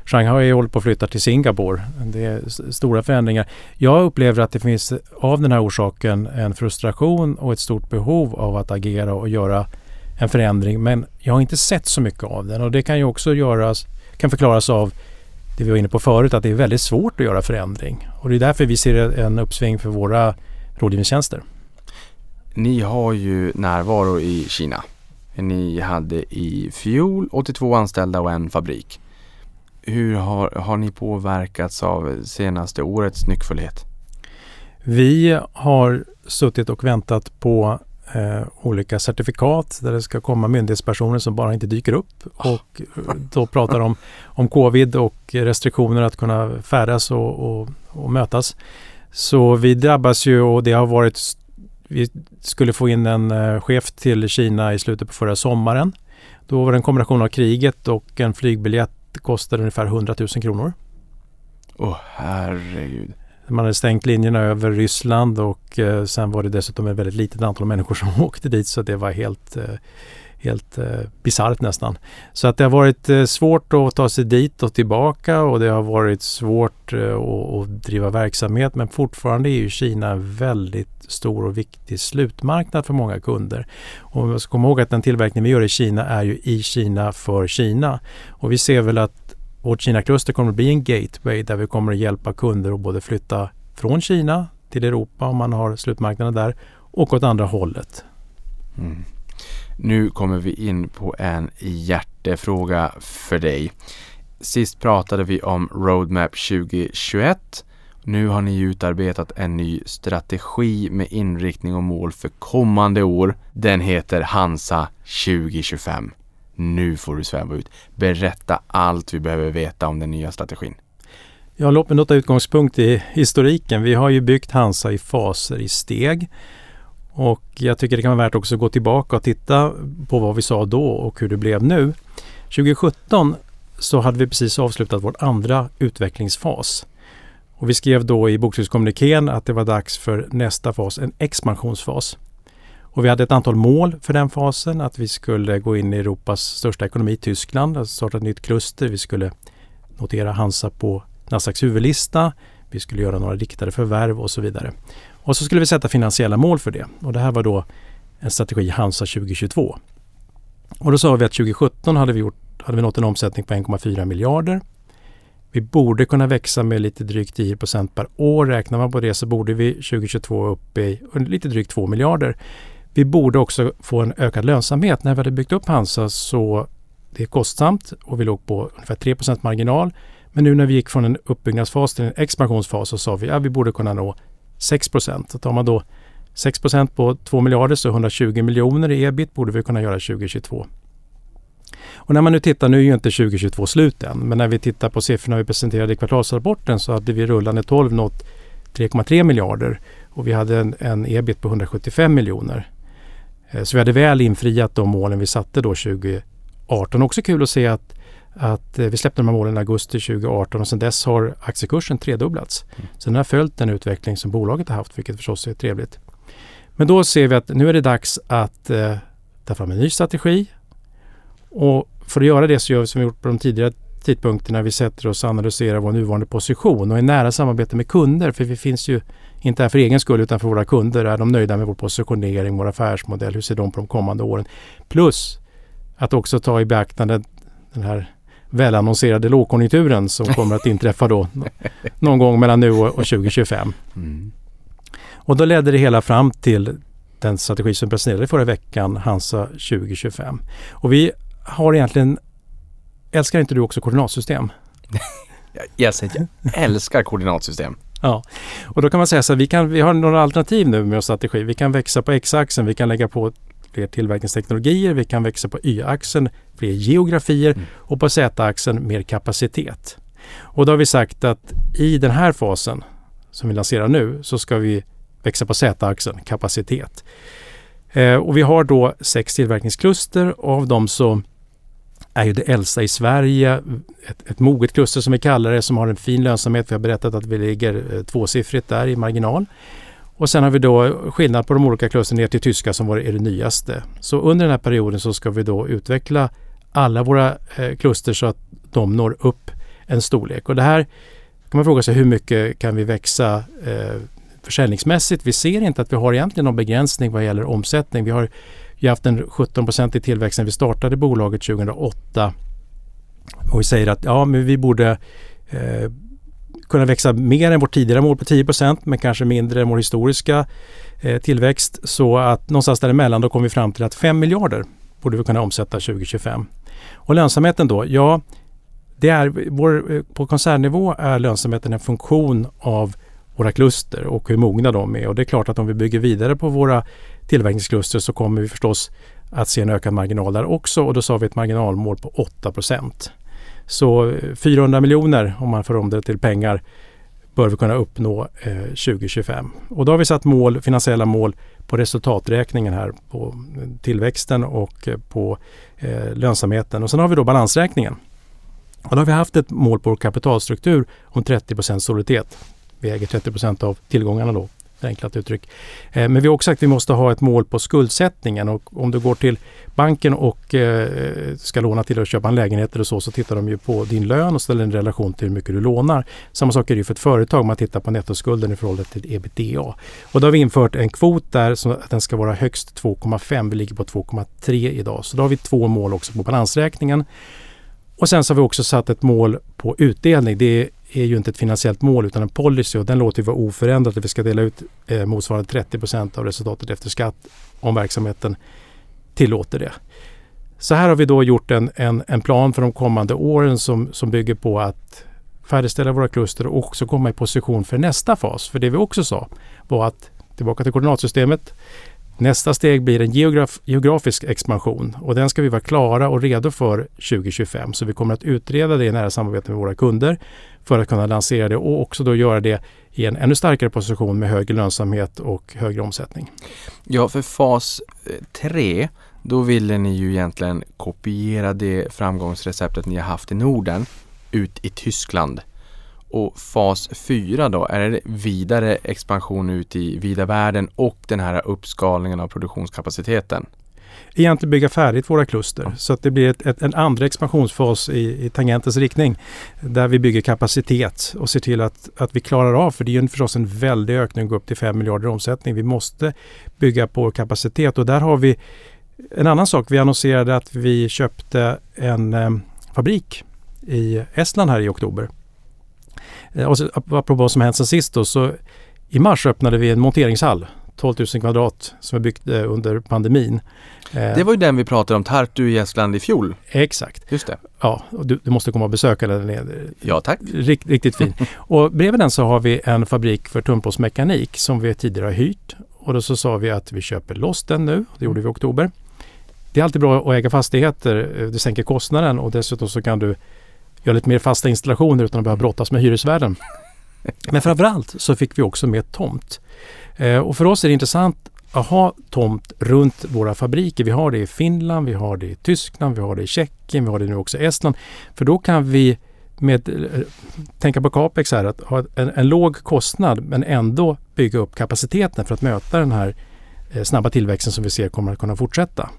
Shanghai håller på att flytta till Singapore. Det är stora förändringar. Jag upplever att det finns av den här orsaken en frustration och ett stort behov av att agera och göra en förändring. Men jag har inte sett så mycket av den och det kan ju också göras, kan förklaras av det vi var inne på förut, att det är väldigt svårt att göra förändring. Och det är därför vi ser en uppsving för våra rådgivningstjänster. Ni har ju närvaro i Kina. Ni hade i fjol 82 anställda och en fabrik. Hur har, har ni påverkats av senaste årets nyckfullhet? Vi har suttit och väntat på eh, olika certifikat där det ska komma myndighetspersoner som bara inte dyker upp och eh, då pratar om, om covid och restriktioner att kunna färdas och, och, och mötas. Så vi drabbas ju och det har varit vi skulle få in en eh, chef till Kina i slutet på förra sommaren. Då var det en kombination av kriget och en flygbiljett kostade ungefär 100 000 kronor. Åh herregud. Man hade stängt linjerna över Ryssland och eh, sen var det dessutom ett väldigt litet antal människor som åkte dit så det var helt, eh, helt eh, bisarrt nästan. Så att det har varit eh, svårt att ta sig dit och tillbaka och det har varit svårt eh, att, att driva verksamhet men fortfarande är ju Kina en väldigt stor och viktig slutmarknad för många kunder. Och man ska komma ihåg att den tillverkning vi gör i Kina är ju i Kina för Kina. Och vi ser väl att vårt Kina-kluster kommer att bli en gateway där vi kommer att hjälpa kunder att både flytta från Kina till Europa om man har slutmarknaden där och åt andra hållet. Mm. Nu kommer vi in på en hjärtefråga för dig. Sist pratade vi om Roadmap 2021. Nu har ni utarbetat en ny strategi med inriktning och mål för kommande år. Den heter Hansa 2025. Nu får du sväva ut. Berätta allt vi behöver veta om den nya strategin. Ja, låt mig då ta utgångspunkt i historiken. Vi har ju byggt Hansa i faser, i steg. Och jag tycker det kan vara värt också att gå tillbaka och titta på vad vi sa då och hur det blev nu. 2017 så hade vi precis avslutat vår andra utvecklingsfas. Och vi skrev då i bokslutskommunikén att det var dags för nästa fas, en expansionsfas. Och vi hade ett antal mål för den fasen, att vi skulle gå in i Europas största ekonomi, Tyskland, alltså starta ett nytt kluster. Vi skulle notera Hansa på Nasdaqs huvudlista. Vi skulle göra några riktade förvärv och så vidare. Och så skulle vi sätta finansiella mål för det. Och det här var då en strategi Hansa 2022. Och då sa vi att 2017 hade vi, gjort, hade vi nått en omsättning på 1,4 miljarder. Vi borde kunna växa med lite drygt 10% per år. Räknar man på det så borde vi 2022 upp i lite drygt 2 miljarder. Vi borde också få en ökad lönsamhet. När vi hade byggt upp Hansa så det är kostsamt och vi låg på ungefär 3% marginal. Men nu när vi gick från en uppbyggnadsfas till en expansionsfas så sa vi att ja, vi borde kunna nå 6 procent. tar man då 6% på 2 miljarder så 120 miljoner i ebit borde vi kunna göra 2022. Och när man nu tittar, nu är ju inte 2022 slut än, men när vi tittar på siffrorna vi presenterade i kvartalsrapporten så hade vi rullande 12 nått 3,3 miljarder och vi hade en, en ebit på 175 miljoner. Eh, så vi hade väl infriat de målen vi satte då 2018. Också kul att se att, att eh, vi släppte de här målen i augusti 2018 och sedan dess har aktiekursen tredubblats. Så den har följt den utveckling som bolaget har haft, vilket förstås är trevligt. Men då ser vi att nu är det dags att eh, ta fram en ny strategi. Och för att göra det så gör vi som vi gjort på de tidigare tidpunkterna. Vi sätter oss och analyserar vår nuvarande position och i nära samarbete med kunder. För vi finns ju inte här för egen skull utan för våra kunder. Är de nöjda med vår positionering, vår affärsmodell? Hur ser de på de kommande åren? Plus att också ta i beaktande den här välannonserade lågkonjunkturen som kommer att inträffa då någon gång mellan nu och och 2025. Mm. Och då ledde det hela fram till den strategi som presenterades förra veckan, Hansa 2025. Och vi har egentligen, älskar inte du också koordinatsystem? Säger, jag älskar koordinatsystem. Ja, och då kan man säga så här, vi, kan, vi har några alternativ nu med vår strategi. Vi kan växa på X-axeln, vi kan lägga på fler tillverkningsteknologier, vi kan växa på Y-axeln, fler geografier Mm. och på Z-axeln mer kapacitet. Och då har vi sagt att i den här fasen som vi lanserar nu så ska vi växa på Z-axeln, kapacitet. Eh, och vi har då sex tillverkningskluster och av dem så är ju det äldsta i Sverige ett, ett moget kluster som vi kallar det som har en fin lönsamhet. Vi har berättat att vi ligger eh, tvåsiffrigt där i marginal. Och sen har vi då skillnad på de olika klustren ner till tyska som var, är det nyaste. Så under den här perioden så ska vi då utveckla alla våra eh, kluster så att de når upp en storlek. Och det här kan man fråga sig hur mycket kan vi växa eh, försäljningsmässigt? Vi ser inte att vi har egentligen någon begränsning vad gäller omsättning. Vi har ju haft en 17% i tillväxt sedan vi startade bolaget 2008. Och vi säger att ja, men vi borde eh, kunna växa mer än vårt tidigare mål på 10% men kanske mindre än vår historiska eh, tillväxt. Så att någonstans däremellan då kom vi fram till att 5 miljarder borde vi kunna omsätta 2025. Och lönsamheten då? Ja, det är, vår, eh, på koncernnivå är lönsamheten en funktion av våra kluster och hur mogna de är. Och det är klart att om vi bygger vidare på våra tillverkningskluster så kommer vi förstås att se en ökad marginal där också och då sa vi ett marginalmål på 8 så eh, 400 miljoner om man får om det till pengar bör vi kunna uppnå eh, 2025. Och då har vi satt mål, finansiella mål på resultaträkningen här på eh, tillväxten och eh, på eh, lönsamheten. Och sen har vi då balansräkningen. Och då har vi haft ett mål på kapitalstruktur om 30 soliditet. Vi äger 30% av tillgångarna då, förenklat uttryck. Eh, men vi har också sagt att vi måste ha ett mål på skuldsättningen och om du går till banken och eh, ska låna till att köpa en lägenhet eller så, så tittar de ju på din lön och ställer en relation till hur mycket du lånar. Samma sak är det för ett företag, man tittar på nettoskulden i förhållande till ebitda. Och då har vi infört en kvot där så att den ska vara högst 2,5. Vi ligger på 2,3 idag. Så då har vi två mål också på balansräkningen. Och sen så har vi också satt ett mål på utdelning. Det är ju inte ett finansiellt mål utan en policy och den låter vi vara oförändrad. Vi ska dela ut eh, motsvarande 30% av resultatet efter skatt om verksamheten tillåter det. Så här har vi då gjort en, en, en plan för de kommande åren som, som bygger på att färdigställa våra kluster och också komma i position för nästa fas. För det vi också sa var att tillbaka till koordinatsystemet. Nästa steg blir en geograf geografisk expansion och den ska vi vara klara och redo för 2025. Så vi kommer att utreda det i nära samarbete med våra kunder för att kunna lansera det och också då göra det i en ännu starkare position med högre lönsamhet och högre omsättning. Ja, för fas eh, 3 då ville ni ju egentligen kopiera det framgångsreceptet ni har haft i Norden ut i Tyskland. Och fas 4 då, är det vidare expansion ut i vida världen och den här uppskalningen av produktionskapaciteten? Egentligen bygga färdigt våra kluster ja. så att det blir ett, ett, en andra expansionsfas i, i tangentens riktning. Där vi bygger kapacitet och ser till att, att vi klarar av, för det är ju förstås en väldig ökning att gå upp till 5 miljarder i omsättning. Vi måste bygga på kapacitet och där har vi en annan sak. Vi annonserade att vi köpte en eh, fabrik i Estland här i oktober och så, apropå vad som hänt sen sist då, så i mars öppnade vi en monteringshall 12 000 kvadrat som är byggt eh, under pandemin. Eh, det var ju den vi pratade om, Tartu i Estland i fjol. Exakt. Just det. Ja, och du, du måste komma och besöka den. ja, tack. Rikt, riktigt fin. och bredvid den så har vi en fabrik för tunnplåtsmekanik som vi tidigare har hyrt. Och då så sa vi att vi köper loss den nu. Det gjorde vi i oktober. Det är alltid bra att äga fastigheter. Det sänker kostnaden och dessutom så kan du göra lite mer fasta installationer utan att behöva brottas med hyresvärden. Men framförallt så fick vi också med tomt. Eh, och för oss är det intressant att ha tomt runt våra fabriker. Vi har det i Finland, vi har det i Tyskland, vi har det i Tjeckien, vi har det nu också i Estland. För då kan vi med, eh, tänka på capex här, att ha en, en låg kostnad men ändå bygga upp kapaciteten för att möta den här eh, snabba tillväxten som vi ser kommer att kunna fortsätta.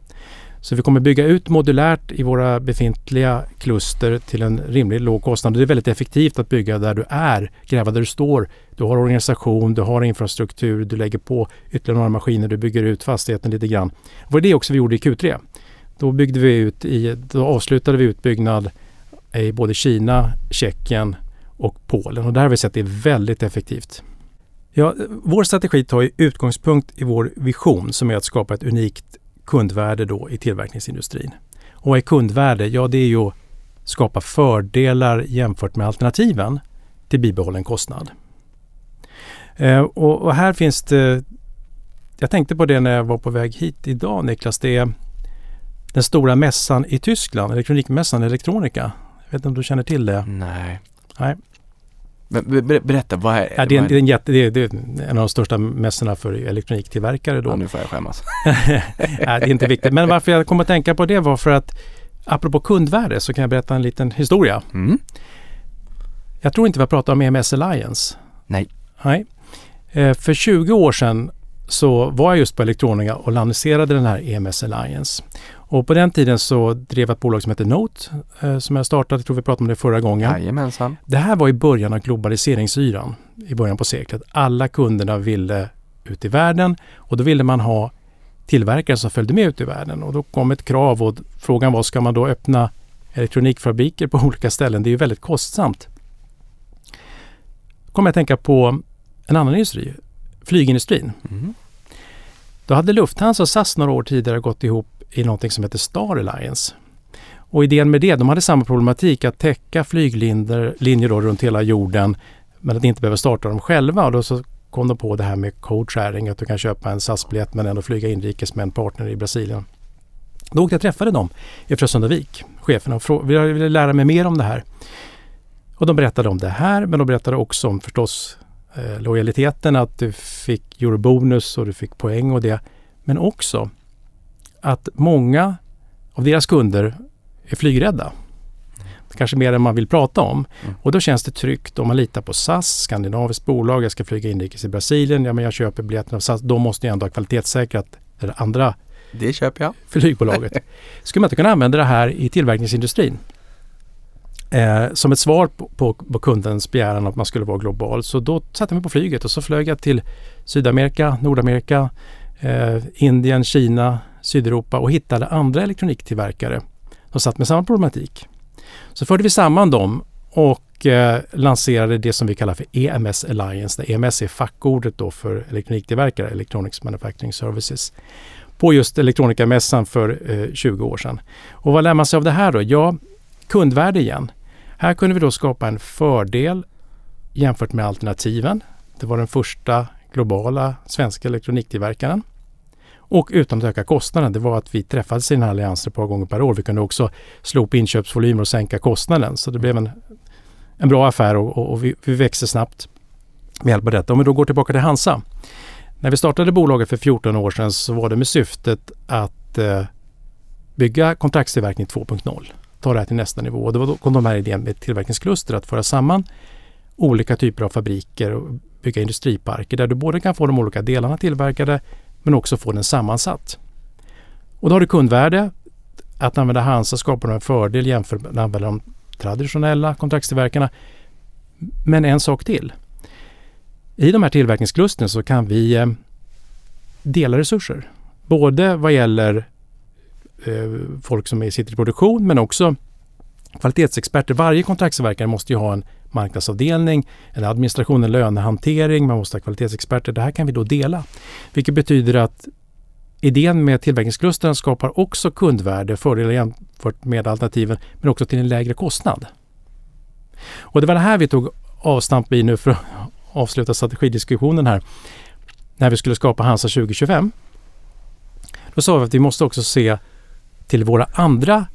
Så vi kommer bygga ut modulärt i våra befintliga kluster till en rimlig låg kostnad. Det är väldigt effektivt att bygga där du är, gräva där du står. Du har organisation, du har infrastruktur, du lägger på ytterligare några maskiner, du bygger ut fastigheten lite grann. Det var det också vi gjorde i Q3. Då, byggde vi ut i, då avslutade vi utbyggnad i både Kina, Tjeckien och Polen. Och där har vi sett det är väldigt effektivt. Ja, vår strategi tar utgångspunkt i vår vision som är att skapa ett unikt kundvärde då i tillverkningsindustrin. Och vad är kundvärde? Ja, det är ju att skapa fördelar jämfört med alternativen till bibehållen kostnad. Eh, och, och, här finns det, jag tänkte på det när jag var på väg hit idag Niklas, det är den stora mässan i Tyskland, elektronikmässan Elektronika. Jag vet inte om du känner till det? Nej. Nej. Ber, berätta, vad är, ja, det? Är en, det, är en jätte, det, är, det är en av de största mässorna för elektroniktillverkare. Då. Ja, nu får jag skämmas. ja, det är inte viktigt. Men varför jag kom att tänka på det var för att apropå kundvärde så kan jag berätta en liten historia. Mm. Jag tror inte vi har pratat om EMS Alliance. Nej. Nej. Eh, för 20 år sedan så var jag just på Electronica och lanserade den här EMS Alliance. Och på den tiden så drev jag ett bolag som heter Note eh, som jag startade, jag tror vi pratade om det förra gången. Jajamensan. Det här var i början av globaliseringsyran i början på seklet. Alla kunderna ville ut i världen och då ville man ha tillverkare som följde med ut i världen och då kom ett krav och frågan var ska man då öppna elektronikfabriker på olika ställen? Det är ju väldigt kostsamt. Då kom jag att tänka på en annan industri, flygindustrin. Mm. Då hade Lufthansa och SAS några år tidigare gått ihop i någonting som heter Star Alliance. Och idén med det, de hade samma problematik att täcka flyglinjer då runt hela jorden men att inte behöva starta dem själva. Och då så kom de på det här med code sharing, att du kan köpa en SAS-biljett men ändå flyga inrikes med en partner i Brasilien. Då åkte jag och träffade dem i Frösundavik, cheferna, och ville lära mig mer om det här. Och de berättade om det här, men de berättade också om förstås eh, lojaliteten, att du fick eurobonus och du fick poäng och det. Men också att många av deras kunder är flygrädda. Kanske mer än man vill prata om. Mm. Och då känns det tryggt om man litar på SAS, skandinaviskt bolag, jag ska flyga inrikes i Brasilien, ja men jag köper biljetten av SAS, då måste jag ändå ha kvalitetssäkrat det andra Det köper jag. flygbolaget. Skulle man inte kunna använda det här i tillverkningsindustrin? Eh, som ett svar på, på, på kundens begäran att man skulle vara global. Så då satte jag mig på flyget och så flög jag till Sydamerika, Nordamerika, eh, Indien, Kina, Sydeuropa och hittade andra elektroniktillverkare som satt med samma problematik. Så förde vi samman dem och eh, lanserade det som vi kallar för EMS Alliance. Där EMS är fackordet då för elektroniktillverkare, Electronics Manufacturing Services, på just elektronikamässan för eh, 20 år sedan. Och vad lär man sig av det här då? Ja, kundvärde igen. Här kunde vi då skapa en fördel jämfört med alternativen. Det var den första globala svenska elektroniktillverkaren. Och utan att öka kostnaden. Det var att vi träffades i den här alliansen ett par gånger per år. Vi kunde också slå upp inköpsvolymer och sänka kostnaden. Så det blev en, en bra affär och, och, och vi, vi växte snabbt med hjälp av detta. Om vi då går tillbaka till Hansa. När vi startade bolaget för 14 år sedan så var det med syftet att eh, bygga kontraktstillverkning 2.0. Ta det här till nästa nivå. Och då kom de här idén med tillverkningskluster att föra samman olika typer av fabriker och bygga industriparker där du både kan få de olika delarna tillverkade men också få den sammansatt. Och då har du kundvärde. Att använda Hansa skapar en fördel jämfört med att använda de traditionella kontraktstillverkarna. Men en sak till. I de här tillverkningsklustren så kan vi eh, dela resurser. Både vad gäller eh, folk som sitter i produktion men också kvalitetsexperter. Varje kontraktstillverkare måste ju ha en marknadsavdelning, en administration, en lönehantering, man måste ha kvalitetsexperter. Det här kan vi då dela. Vilket betyder att idén med tillverkningsklustren skapar också kundvärde, fördelar jämfört med alternativen, men också till en lägre kostnad. Och det var det här vi tog avstamp i nu för att avsluta strategidiskussionen här. När vi skulle skapa Hansa 2025. Då sa vi att vi måste också se till våra andra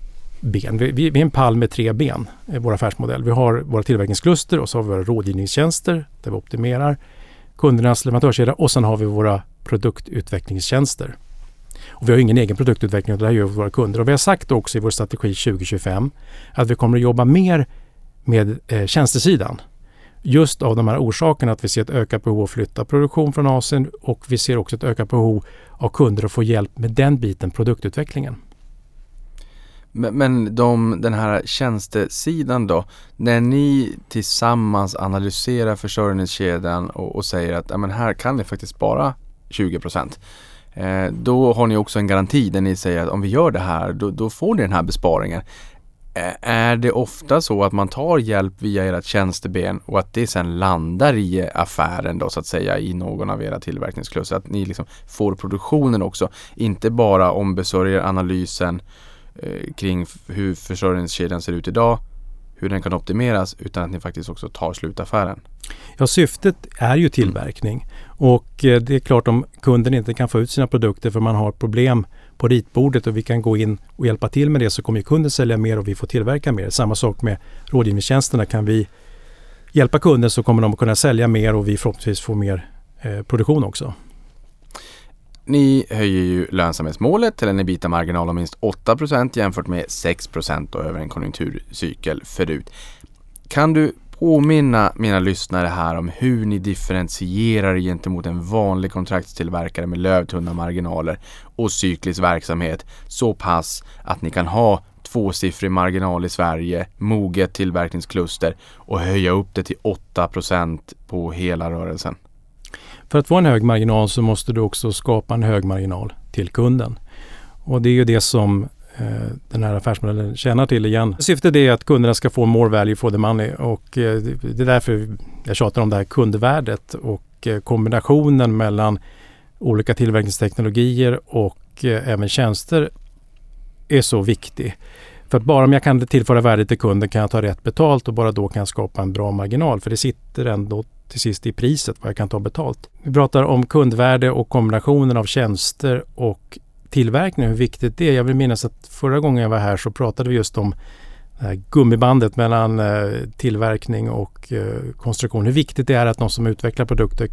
ben. Vi, vi, vi är en pall med tre ben i vår affärsmodell. Vi har våra tillverkningskluster och så har vi våra rådgivningstjänster där vi optimerar kundernas leverantörskedja och sen har vi våra produktutvecklingstjänster. Och vi har ingen egen produktutveckling, det här gör våra kunder. Och vi har sagt också i vår strategi 2025 att vi kommer att jobba mer med eh, tjänstesidan. Just av de här orsakerna att vi ser ett ökat behov att flytta produktion från Asien och vi ser också ett ökat behov av kunder att få hjälp med den biten, produktutvecklingen. Men, men de, den här tjänstesidan då, när ni tillsammans analyserar försörjningskedjan och, och säger att ja, men här kan ni faktiskt spara 20 eh, då har ni också en garanti där ni säger att om vi gör det här, då, då får ni den här besparingen. Eh, är det ofta så att man tar hjälp via ert tjänsteben och att det sen landar i affären då så att säga i någon av era tillverkningskluster? Att ni liksom får produktionen också, inte bara ombesörjer analysen eh, kring hur försörjningskedjan ser ut idag, hur den kan optimeras, utan att ni faktiskt också tar slutaffären. Ja, syftet är ju tillverkning och eh, det är klart om kunden inte kan få ut sina produkter för man har problem på ritbordet och vi kan gå in och hjälpa till med det så kommer kunden sälja mer och vi får tillverka mer. Samma sak med rådgivningstjänsterna. Kan vi hjälpa kunden så kommer de att kunna sälja mer och vi förhoppningsvis får mer eh, produktion också. Ni höjer ju lönsamhetsmålet till en ebita-marginal om minst 8% jämfört med 6% över en konjunkturcykel förut. Kan du påminna mina lyssnare här om hur ni differentierar gentemot en vanlig kontraktstillverkare med lövtunna marginaler och cyklisk verksamhet så pass att ni kan ha tvåsiffrig marginal i Sverige, moget tillverkningskluster och höja upp det till 8% på hela rörelsen. För att få en hög marginal så måste du också skapa en hög marginal till kunden. Och det är ju det som eh, den här affärsmodellen tjänar till igen. Syftet är att kunderna ska få more value for the money och eh, det är därför jag tjatar om det här kundvärdet och eh, kombinationen mellan olika tillverkningsteknologier och eh, även tjänster är så viktig. För att bara om jag kan tillföra värde till kunden kan jag ta rätt betalt och bara då kan jag skapa en bra marginal. För det sitter ändå till sist i priset vad jag kan ta betalt. Vi pratar om kundvärde och kombinationen av tjänster och tillverkning, hur viktigt det är. Jag vill minnas att förra gången jag var här så pratade vi just om det här gummibandet mellan eh, tillverkning och eh, konstruktion. Hur viktigt det är att de som utvecklar produkter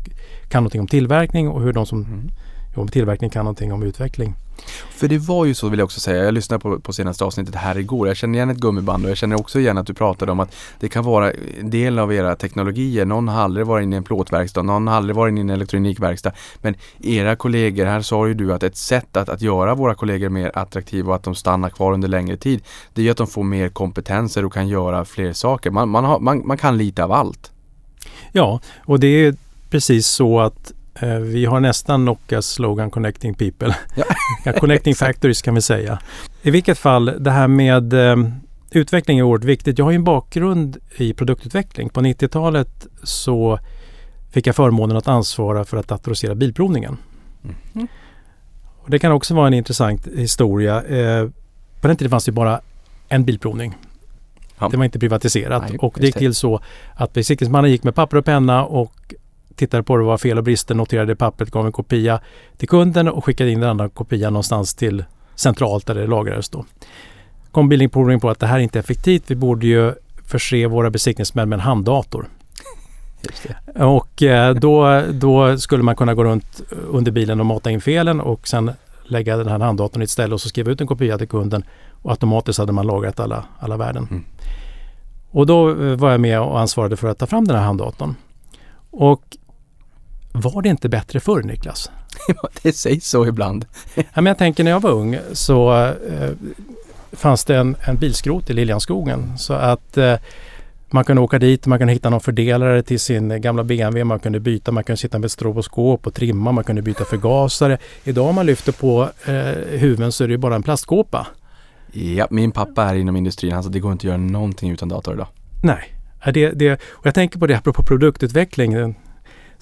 kan någonting om tillverkning och hur de som mm jobbar med tillverkning kan någonting om utveckling. För det var ju så vill jag också säga, jag lyssnade på, på senaste avsnittet här igår. Jag känner igen ett gummiband och jag känner också igen att du pratade om att det kan vara en del av era teknologier. Någon har aldrig varit inne i en plåtverkstad, någon har aldrig varit inne i en elektronikverkstad. Men era kollegor, här sa ju du att ett sätt att, att göra våra kollegor mer attraktiva och att de stannar kvar under längre tid, det är att de får mer kompetenser och kan göra fler saker. Man, man, har, man, man kan lite av allt. Ja, och det är precis så att vi har nästan Nokias slogan Connecting People. Ja. connecting Factories kan vi säga. I vilket fall, det här med eh, utveckling är oerhört viktigt. Jag har ju en bakgrund i produktutveckling. På 90-talet så fick jag förmånen att ansvara för att datorisera bilprovningen. Mm. Och det kan också vara en intressant historia. Eh, på den tiden fanns det bara en bilprovning. Ja. Det var inte privatiserat Nej, och det gick till så att besiktningsmannen gick med papper och penna och tittade på det var fel och brister, noterade pappret, gav en kopia till kunden och skickade in den andra kopian någonstans till centralt där det lagrades då. Kom Billing på att det här är inte effektivt. Vi borde ju förse våra besiktningsmän med en handdator. Och eh, då, då skulle man kunna gå runt under bilen och mata in felen och sen lägga den här handdatorn i ett ställe och så skriva ut en kopia till kunden och automatiskt hade man lagrat alla, alla värden. Mm. Och då eh, var jag med och ansvarade för att ta fram den här handdatorn. Och var det inte bättre förr Niklas? det sägs så ibland. ja, men jag tänker när jag var ung så eh, fanns det en, en bilskrot i Liljanskogen. Så att eh, man kunde åka dit, man kunde hitta någon fördelare till sin gamla BMW, man kunde byta, man kunde sitta med stroboskop och trimma, man kunde byta förgasare. Idag om man lyfter på eh, huven så är det bara en plastkåpa. Ja, min pappa är inom industrin, han sa det går inte att göra någonting utan dator idag. Nej, det, det, och jag tänker på det apropå produktutveckling.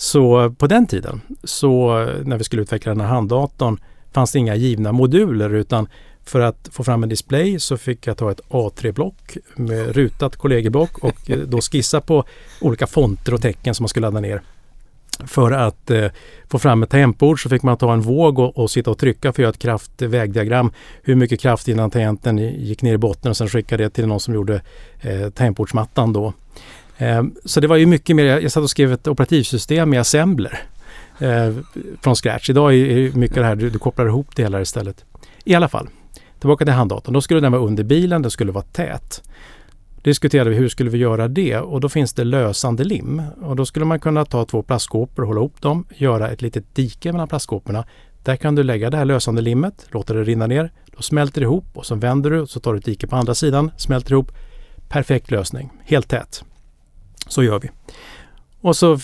Så på den tiden, så när vi skulle utveckla den här handdatorn, fanns det inga givna moduler utan för att få fram en display så fick jag ta ett A3-block med rutat kollegieblock och eh, då skissa på olika fonter och tecken som man skulle ladda ner. För att eh, få fram ett tangentbord så fick man ta en våg och, och sitta och trycka för att göra ett kraftvägdiagram. Hur mycket kraft innan tangenten gick ner i botten och sen skicka det till någon som gjorde eh, tangentbordsmattan då. Ehm, så det var ju mycket mer, jag satt och skrev ett operativsystem i assembler eh, från scratch. Idag är mycket det här, du, du kopplar ihop det hela istället. I alla fall, tillbaka till handdatorn. Då skulle den vara under bilen, den skulle vara tät. Diskuterade vi hur skulle vi göra det och då finns det lösande lim. Och då skulle man kunna ta två plastskåpor, hålla ihop dem, göra ett litet dike mellan plastskåporna. Där kan du lägga det här lösande limmet, låta det rinna ner. Då smälter det ihop och så vänder du och så tar du ett dike på andra sidan, smälter ihop. Perfekt lösning, helt tät. Så gör vi. Och så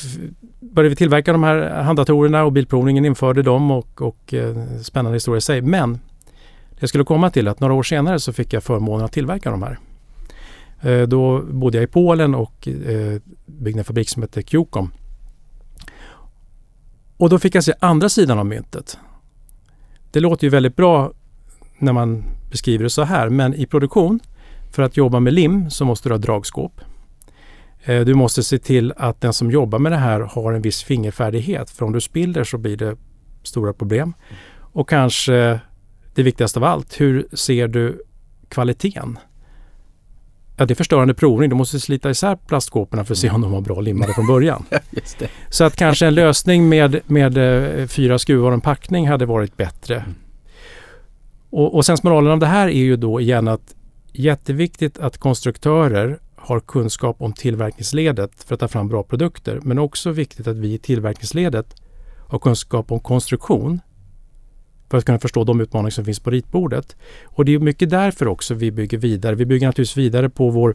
började vi tillverka de här handdatorerna och Bilprovningen införde dem och, och eh, spännande historia i sig. Men jag skulle komma till att några år senare så fick jag förmånen att tillverka de här. Eh, då bodde jag i Polen och eh, byggde en fabrik som hette Qcom. Och då fick jag se andra sidan av myntet. Det låter ju väldigt bra när man beskriver det så här men i produktion för att jobba med lim så måste du ha dragskåp. Eh, du måste se till att den som jobbar med det här har en viss fingerfärdighet. För om du spiller så blir det stora problem. Och kanske det viktigaste av allt, hur ser du kvaliteten? Ja, det är förstörande provning. Du måste slita isär plastkåporna för att se om de var bra limmade från början. Så att kanske en lösning med, med eh, fyra skruvar och en packning hade varit bättre. Mm. Och, och sensmoralen av det här är ju då igen att jätteviktigt att konstruktörer har kunskap om tillverkningsledet för att ta fram bra produkter. Men också viktigt att vi i tillverkningsledet har kunskap om konstruktion för att kunna förstå de utmaningar som finns på ritbordet. Och det är mycket därför också vi bygger vidare. Vi bygger naturligtvis vidare på vår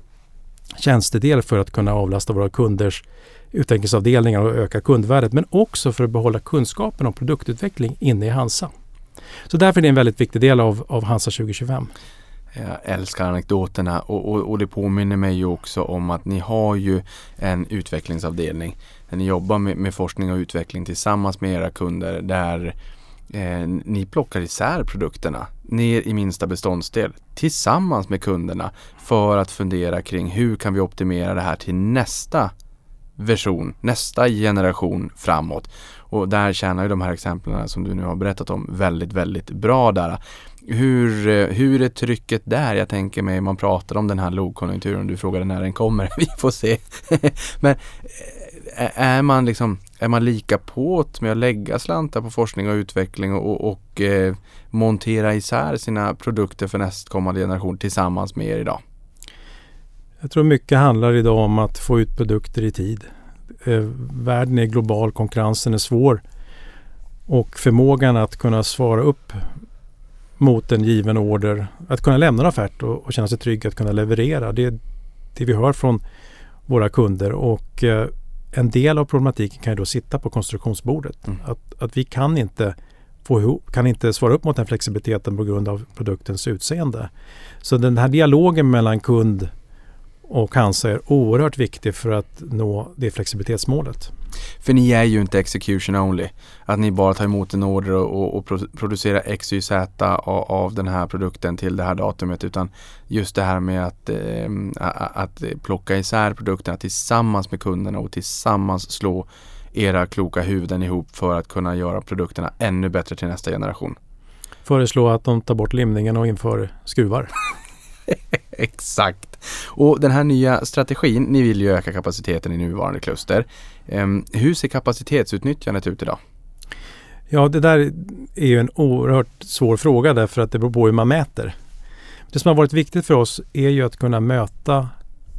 tjänstedel för att kunna avlasta våra kunders utvecklingsavdelningar och öka kundvärdet men också för att behålla kunskapen om produktutveckling inne i Hansa. Så därför är det en väldigt viktig del av, av Hansa 2025. Jag älskar anekdoterna och, och, och, det påminner mig ju också om att ni har ju en utvecklingsavdelning där ni jobbar med, med forskning och utveckling tillsammans med era kunder där eh, ni plockar isär produkterna ner i minsta beståndsdel tillsammans med kunderna för att fundera kring hur kan vi optimera det här till nästa version, nästa generation framåt. Och där tjänar ju de här exemplen som du nu har berättat om väldigt, väldigt bra där. Hur, eh, hur är trycket där? Jag tänker mig, man pratar om den här lågkonjunkturen, du frågade när den kommer, vi får se. Men eh, är man liksom, är man lika påt med att lägga slantar på forskning och utveckling och, och, och eh, montera isär sina produkter för nästkommande generation tillsammans med er idag? Jag tror mycket handlar idag om att få ut produkter i tid. Eh, världen är global, konkurrensen är svår och förmågan att kunna svara upp mot en given order, att kunna lämna en offert och, och känna sig trygg att kunna leverera. Det är det vi hör från våra kunder och eh, en del av problematiken kan ju då sitta på konstruktionsbordet. Mm. Att, att vi kan inte, få ihop, kan inte svara upp mot den flexibiliteten på grund av produktens utseende. Så den här dialogen mellan kund och Hansa är oerhört viktig för att nå det flexibilitetsmålet. För ni är ju inte execution only. Att ni bara tar emot en order och, och producerar X, Y, Z av, av, den här produkten till det här datumet. Utan just det här med att, eh, att plocka isär produkterna tillsammans med kunderna och tillsammans slå era kloka huvuden ihop för att kunna göra produkterna ännu bättre till nästa generation. Föreslå att de tar bort limningen och inför skruvar. Exakt. Och den här nya strategin, ni vill ju öka kapaciteten i nuvarande kluster. Ehm, hur ser kapacitetsutnyttjandet ut idag? Ja, det där är ju en oerhört svår fråga därför att det beror på hur man mäter. Det som har varit viktigt för oss är ju att kunna möta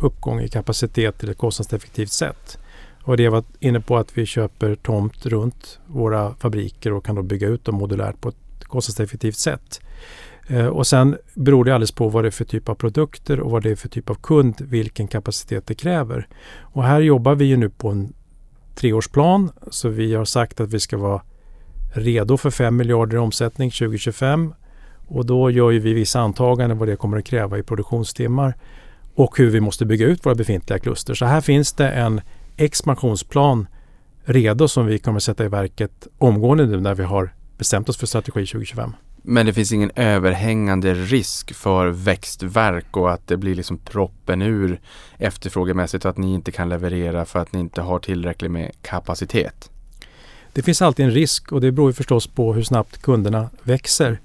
uppgång i kapacitet till ett kostnadseffektivt sätt. Och det var inne på att vi köper tomt runt våra fabriker och kan då bygga ut dem modulärt på ett kostnadseffektivt sätt. Eh, och sen beror det alldeles på vad det är för typ av produkter och vad det är för typ av kund, vilken kapacitet det kräver. Och här jobbar vi ju nu på en treårsplan. Så vi har sagt att vi ska vara redo för 5 miljarder i omsättning 2025. Och då gör vi vissa antaganden vad det kommer att kräva i produktionstimmar och hur vi måste bygga ut våra befintliga kluster. Så här finns det en expansionsplan redo som vi kommer att sätta i verket omgående nu när vi har bestämt oss för strategi 2025. Men det finns ingen överhängande risk för växtverk och att det blir liksom proppen ur efterfrågemässigt och att ni inte kan leverera för att ni inte har tillräckligt med kapacitet? Det finns alltid en risk och det beror förstås på hur snabbt kunderna växer.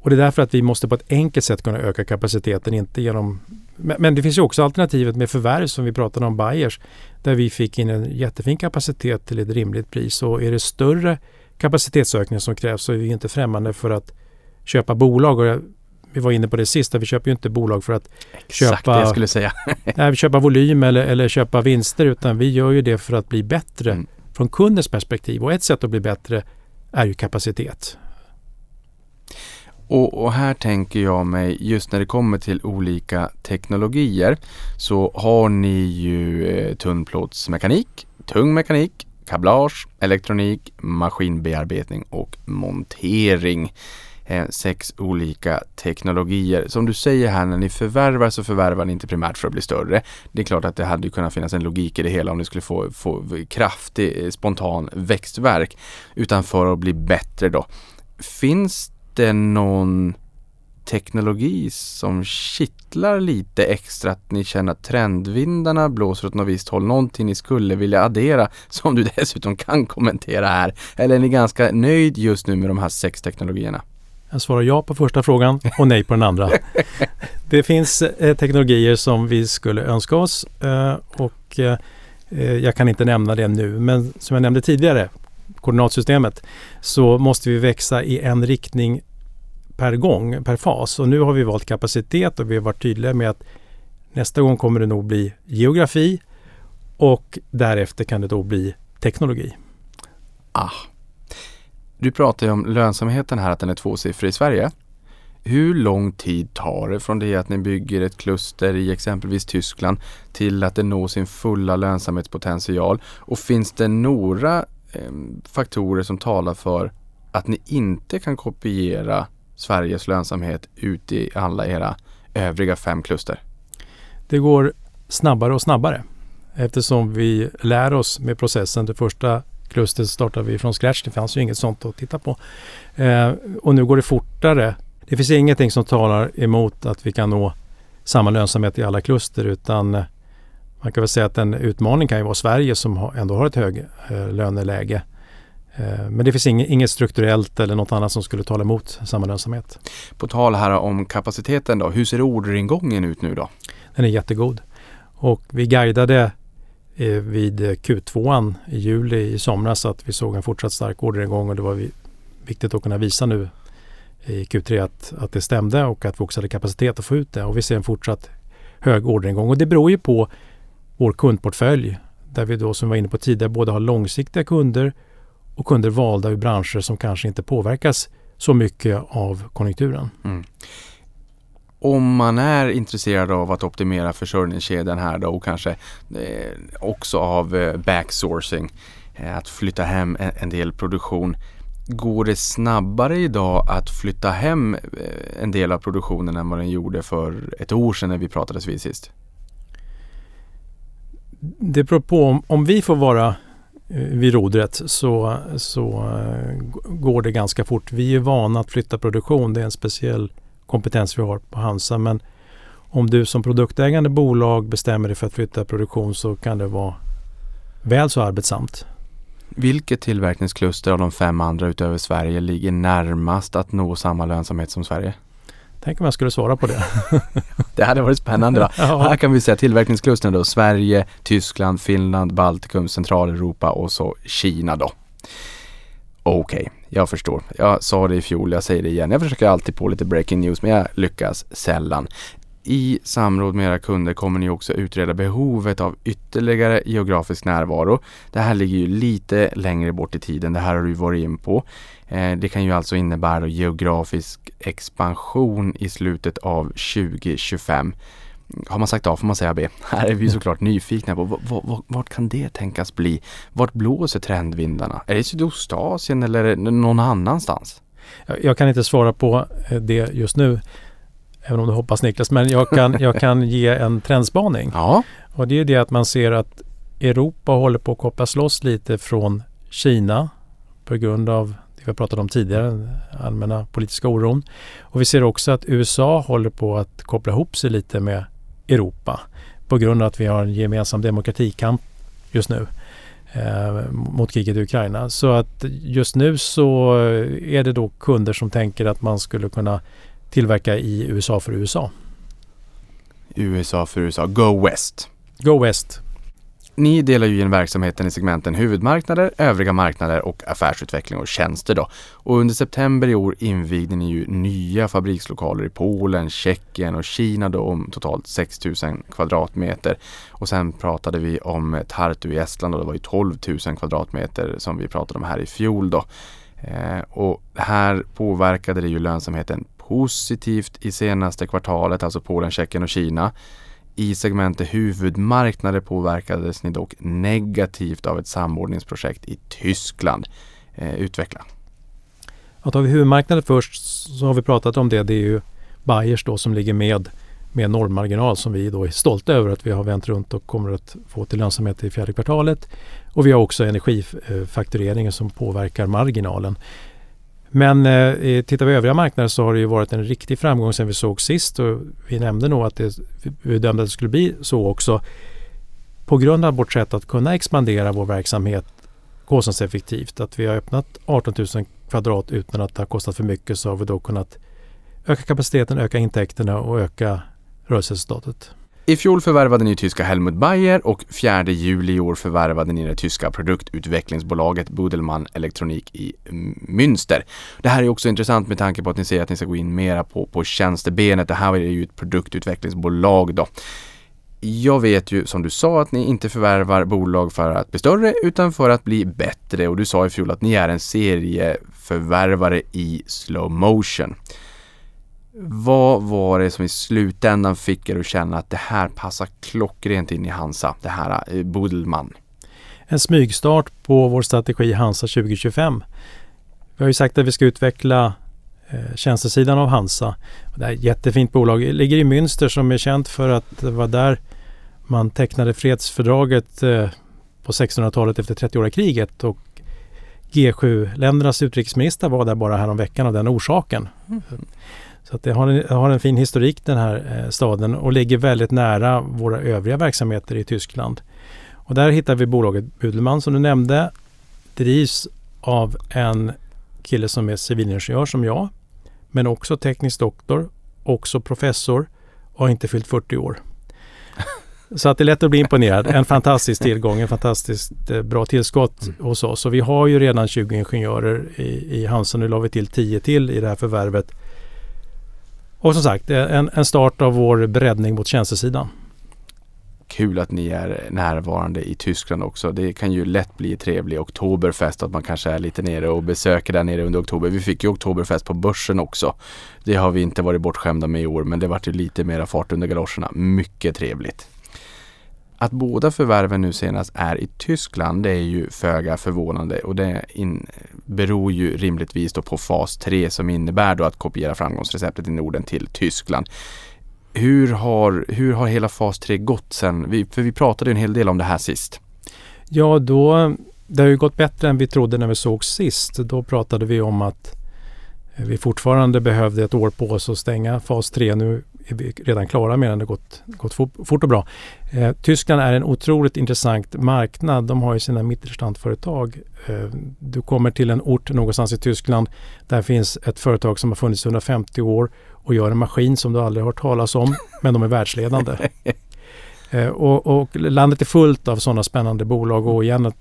Och det är därför att vi måste på ett enkelt sätt kunna öka kapaciteten, inte genom... Men det finns ju också alternativet med förvärv som vi pratade om, Bayers, där vi fick in en jättefin kapacitet till ett rimligt pris. Och är det större kapacitetsökning som krävs så är vi inte främmande för att köpa bolag. Och vi var inne på det sista, vi köper ju inte bolag för att Exakt köpa, det jag skulle säga. nej, köpa volym eller, eller köpa vinster utan vi gör ju det för att bli bättre mm. från kundens perspektiv. Och ett sätt att bli bättre är ju kapacitet. Och, och, här tänker jag mig, just när det kommer till olika teknologier så har ni ju eh, tunnplåtsmekanik, tung mekanik, kablage, elektronik, maskinbearbetning och montering. Eh, sex olika teknologier. Som du säger här, när ni förvärvar så förvärvar ni inte primärt för att bli större. Det är klart att det hade kunnat finnas en logik i det hela om ni skulle få, få kraftig eh, spontan växtverk. Utan för att bli bättre då. Finns det någon teknologi som kittlar lite extra att ni känner att trendvindarna blåser åt något visst håll? Någonting ni skulle vilja addera som du dessutom kan kommentera här? Eller är ni ganska nöjd just nu med de här sex teknologierna? Jag svarar ja på första frågan och nej på den andra. det finns eh, teknologier som vi skulle önska oss eh, och eh, jag kan inte nämna det nu men som jag nämnde tidigare koordinatsystemet så måste vi växa i en riktning per gång, per fas. Och nu har vi valt kapacitet och vi har varit tydliga med att Nästa gång kommer det nog bli geografi och därefter kan det då bli teknologi. Ah. Du pratar ju om lönsamheten här, att den är tvåsiffrig i Sverige. Hur lång tid tar det från det att ni bygger ett kluster i exempelvis Tyskland till att det når sin fulla lönsamhetspotential? Och finns det några eh, faktorer som talar för att ni inte kan kopiera Sveriges lönsamhet ut i alla era övriga fem kluster? Det går snabbare och snabbare eftersom vi lär oss med processen. Det första klustret startade vi från scratch. Det fanns ju inget sånt att titta på. Eh, och nu går det fortare. Det finns ingenting som talar emot att vi kan nå samma lönsamhet i alla kluster utan eh, man kan väl säga att en utmaning kan ju vara Sverige som ändå har ett hög eh, löneläge men det finns inget strukturellt eller något annat som skulle tala emot samma lönsamhet. På tal här om kapaciteten då, hur ser orderingången ut nu då? Den är jättegod. Och vi guidade eh, vid Q2 i juli i somras att vi såg en fortsatt stark orderingång och det var viktigt att kunna visa nu i Q3 att, att det stämde och att vi också hade kapacitet att få ut det. Och vi ser en fortsatt hög orderingång och det beror ju på vår kundportfölj där vi då som vi var inne på tidigare både har långsiktiga kunder och kunder valda i branscher som kanske inte påverkas så mycket av konjunkturen. Mm. Om man är intresserad av att optimera försörjningskedjan här då och kanske eh, också av eh, backsourcing, eh, att flytta hem en, del produktion. Går det snabbare idag att flytta hem en del av produktionen än vad den gjorde för ett år sedan när vi pratades vid sist? Det beror på om, om vi får vara Eh, vid rodret så, så eh, går det ganska fort. Vi är vana att flytta produktion. Det är en speciell kompetens vi har på Hansa. Men om du som produktägande bolag bestämmer dig för att flytta produktion så kan det vara väl så arbetsamt. Vilket tillverkningskluster av de fem andra utöver Sverige ligger närmast att nå samma lönsamhet som Sverige? Tänk om jag skulle svara på det. det hade varit spännande. Då. ja. Här kan vi säga tillverkningsklustren då. Sverige, Tyskland, Finland, Baltikum, Centraleuropa och så Kina då. Okej, okay, jag förstår. Jag sa det i fjol, jag säger det igen. Jag försöker alltid på lite breaking news men jag lyckas sällan. I samråd med era kunder kommer ni också utreda behovet av ytterligare geografisk närvaro. Det här ligger ju lite längre bort i tiden, det här har du varit in på. Eh, det kan ju alltså innebära geografisk expansion i slutet av 2025. Har man sagt A får man säga B. Här är vi såklart nyfikna på vart, vart kan det tänkas bli? Vart blåser trendvindarna? Är det Sydostasien eller någon annanstans? Jag kan inte svara på eh, det just nu, även om du hoppas Niklas, men jag kan, jag kan ge en trendspaning. Ja. Och det är det att man ser att Europa håller på att kopplas loss lite från Kina på grund av det vi har pratat om tidigare, den allmänna politiska oron. Och vi ser också att USA håller på att koppla ihop sig lite med Europa på grund av att vi har en gemensam demokratikamp just nu eh, mot kriget i Ukraina. Så att just nu så är det då kunder som tänker att man skulle kunna tillverka i USA för USA. USA för USA. Go West. Go West. Ni delar ju in verksamheten i segmenten huvudmarknader, övriga marknader och affärsutveckling och tjänster då. Och under september i år invigde ni ju nya fabrikslokaler i Polen, Tjeckien och Kina då om totalt 6 000 kvadratmeter. Och sen pratade vi om Tartu i Estland och det var ju 12 000 kvadratmeter som vi pratade om här i fjol då. Eh, och här påverkade det ju lönsamheten positivt i senaste kvartalet, alltså Polen, Tjeckien och Kina. I segmentet huvudmarknader påverkades ni dock negativt av ett samordningsprojekt i Tyskland. Eh, utveckla. Ja, tar vi huvudmarknader först så har vi pratat om det. Det är ju Bayers då som ligger med med normmarginal som vi då är stolta över att vi har vänt runt och kommer att få till lönsamhet i fjärde kvartalet. Och vi har också energifaktureringen eh, som påverkar marginalen. Men eh, tittar vi övriga marknader så har det ju varit en riktig framgång sen vi såg sist och vi nämnde nog att det, vi bedömde att det skulle bli så också. På grund av vårt sätt att kunna expandera vår verksamhet kostnadseffektivt. Att vi har öppnat 18 000 kvadrat utan att det har kostat för mycket så har vi då kunnat öka kapaciteten, öka intäkterna och öka rörelseresultatet. I fjol förvärvade ni tyska Helmut Bayer och 4 juli i år förvärvade ni det tyska produktutvecklingsbolaget Budelmann Elektronik i Münster. Det här är också intressant med tanke på att ni säger att ni ska gå in mera på, på tjänstebenet. Det här är ju ett produktutvecklingsbolag då. Jag vet ju som du sa att ni inte förvärvar bolag för att bli större utan för att bli bättre och du sa i fjol att ni är en serieförvärvare i slow motion. Vad var det som i slutändan fick er att känna att det här passar klockrent in i Hansa, det här eh, Bodelman? En smygstart på vår strategi Hansa 2025. Vi har ju sagt att vi ska utveckla eh, tjänstesidan av Hansa. Det är ett jättefint bolag. Det ligger i Münster som är känt för att det var där man tecknade fredsfördraget eh, på 1600-talet efter 30-åriga kriget och G7-ländernas utrikesminister var där bara häromveckan av den orsaken. Mm. Så att det har en, har en fin historik den här eh, staden och ligger väldigt nära våra övriga verksamheter i Tyskland. Och där hittar vi bolaget Budelman som du nämnde. Drivs av en kille som är civilingenjör som jag. Men också teknisk doktor, också professor och har inte fyllt 40 år. Så att det är lätt att bli imponerad. En fantastisk tillgång, en fantastiskt eh, bra tillskott mm. hos oss. Och vi har ju redan 20 ingenjörer i, i Hansa. Nu la vi till 10 till i det här förvärvet. Och som sagt, eh, en, en start av vår breddning mot tjänstesidan. Kul att ni är närvarande i Tyskland också. Det kan ju lätt bli trevlig oktoberfest att man kanske är lite nere och besöker där nere under oktober. Vi fick ju oktoberfest på börsen också. Det har vi inte varit bortskämda med i år men det vart ju lite mera fart under galoscherna. Mycket trevligt. Att båda förvärven nu senast är i Tyskland det är ju föga förvånande och det in, beror ju rimligtvis då på fas 3 som innebär då att kopiera framgångsreceptet i Norden till Tyskland. Hur har, hur har hela fas 3 gått sen? Vi, för vi pratade en hel del om det här sist. Ja, då, det har ju gått bättre än vi trodde när vi såg sist. Då pratade vi om att vi fortfarande behövde ett år på oss att stänga fas 3. Nu är vi redan klara med den. Det har gått, gått fort och bra. Eh, Tyskland är en otroligt intressant marknad. De har ju sina mittelstandföretag. Eh, du kommer till en ort någonstans i Tyskland. Där finns ett företag som har funnits i 150 år och gör en maskin som du aldrig hört talas om, men de är världsledande. Eh, och, och, landet är fullt av sådana spännande bolag och igen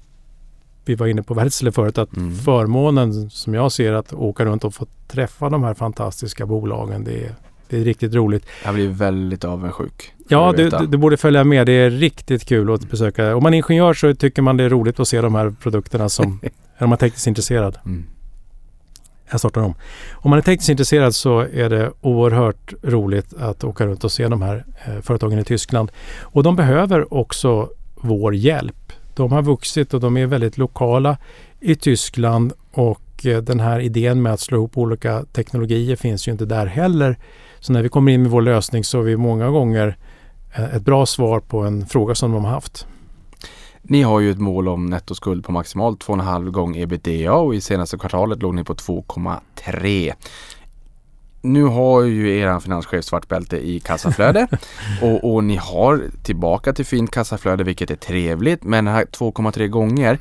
vi var inne på Wärtsilä förut, att mm. förmånen som jag ser att åka runt och få träffa de här fantastiska bolagen, det är, det är riktigt roligt. Jag blir väldigt avundsjuk. Ja, du, du, du, borde följa med. Det är riktigt kul att besöka. Om man är ingenjör så tycker man det är roligt att se de här produkterna som, om man är tekniskt intresserad. Mm. Jag startar om. Om man är tekniskt intresserad så är det oerhört roligt att åka runt och se de här eh, företagen i Tyskland. Och de behöver också vår hjälp. De har vuxit och de är väldigt lokala i Tyskland och eh, den här idén med att slå ihop olika teknologier finns ju inte där heller. Så när vi kommer in med vår lösning så är vi många gånger eh, ett bra svar på en fråga som de har haft. Ni har ju ett mål om nettoskuld på maximalt 2,5 gånger ebitda och i senaste kvartalet låg ni på 2,3 nu har ju er finanschef svart bälte i kassaflöde och, och, ni har tillbaka till fint kassaflöde vilket är trevligt men här 2,3 gånger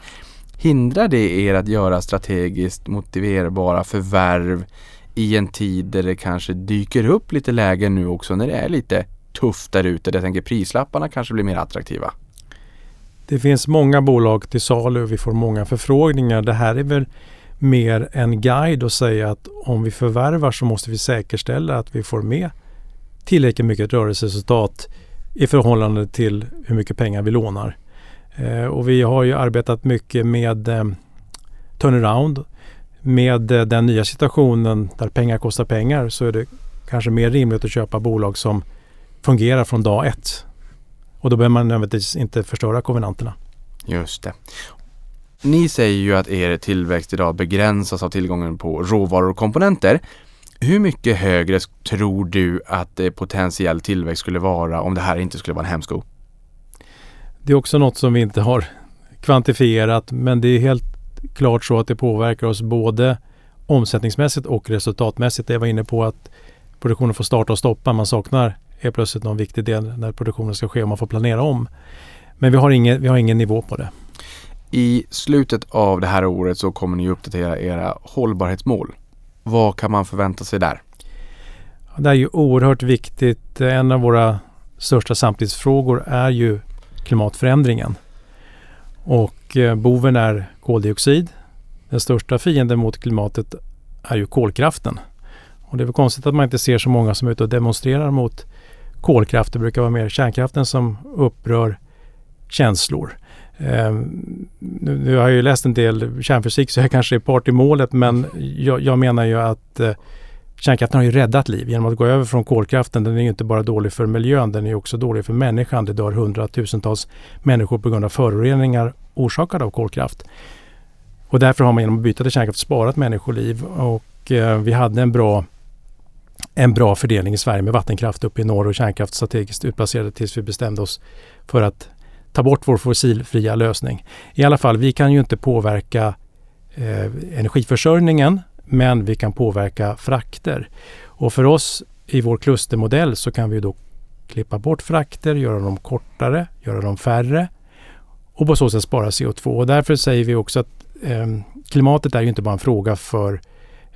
hindrar det er att göra strategiskt motiverbara förvärv i en tid där det kanske dyker upp lite lägen nu också när det är lite tufft där ute. Jag tänker prislapparna kanske blir mer attraktiva. Det finns många bolag till salu och vi får många förfrågningar. Det här är väl mer en guide och säga att om vi förvärvar så måste vi säkerställa att vi får med tillräckligt mycket rörelseresultat i förhållande till hur mycket pengar vi lånar. Eh, och vi har ju arbetat mycket med eh, turnaround. Med eh, den nya situationen där pengar kostar pengar så är det kanske mer rimligt att köpa bolag som fungerar från dag ett. Och då behöver man nödvändigtvis inte förstöra konvenanterna. Just det. Ni säger ju att er tillväxt idag begränsas av tillgången på råvaror och komponenter. Hur mycket högre tror du att potentiell tillväxt skulle vara om det här inte skulle vara en hämsko? Det är också något som vi inte har kvantifierat men det är helt klart så att det påverkar oss både omsättningsmässigt och resultatmässigt. Jag var inne på att produktionen får starta och stoppa. Man saknar helt plötsligt någon viktig del när produktionen ska ske och man får planera om. Men vi har ingen, vi har ingen nivå på det. I slutet av det här året så kommer ni uppdatera era hållbarhetsmål. Vad kan man förvänta sig där? Det är ju oerhört viktigt. En av våra största samtidsfrågor är ju klimatförändringen. Och och eh, boven är koldioxid. Den största fienden mot klimatet är ju kolkraften. Och det är väl konstigt att man inte ser så många som är ute och demonstrerar mot kolkraft. Det brukar vara mer kärnkraften som upprör känslor. Eh, nu, nu, har jag ju läst en del kärnfysik så jag kanske är part i målet men jag, jag menar ju att eh, kärnkraften har ju räddat liv genom att gå över från kolkraften. Den är ju inte bara dålig för miljön, den är också dålig för människan. Det dör hundratusentals människor på grund av föroreningar orsakade av kolkraft. Och därför har man genom att byta till kärnkraft sparat människoliv och eh, vi hade en bra en bra fördelning i Sverige med vattenkraft uppe i norr och kärnkraft strategiskt utplacerade tills vi bestämde oss för att ta bort vår fossilfria lösning. I alla fall, vi kan ju inte påverka eh, energiförsörjningen men vi kan påverka frakter. Och för oss i vår klustermodell så kan vi då klippa bort frakter, göra dem kortare, göra dem färre och på så sätt spara CO2. Och därför säger vi också att eh, klimatet är ju inte bara en fråga för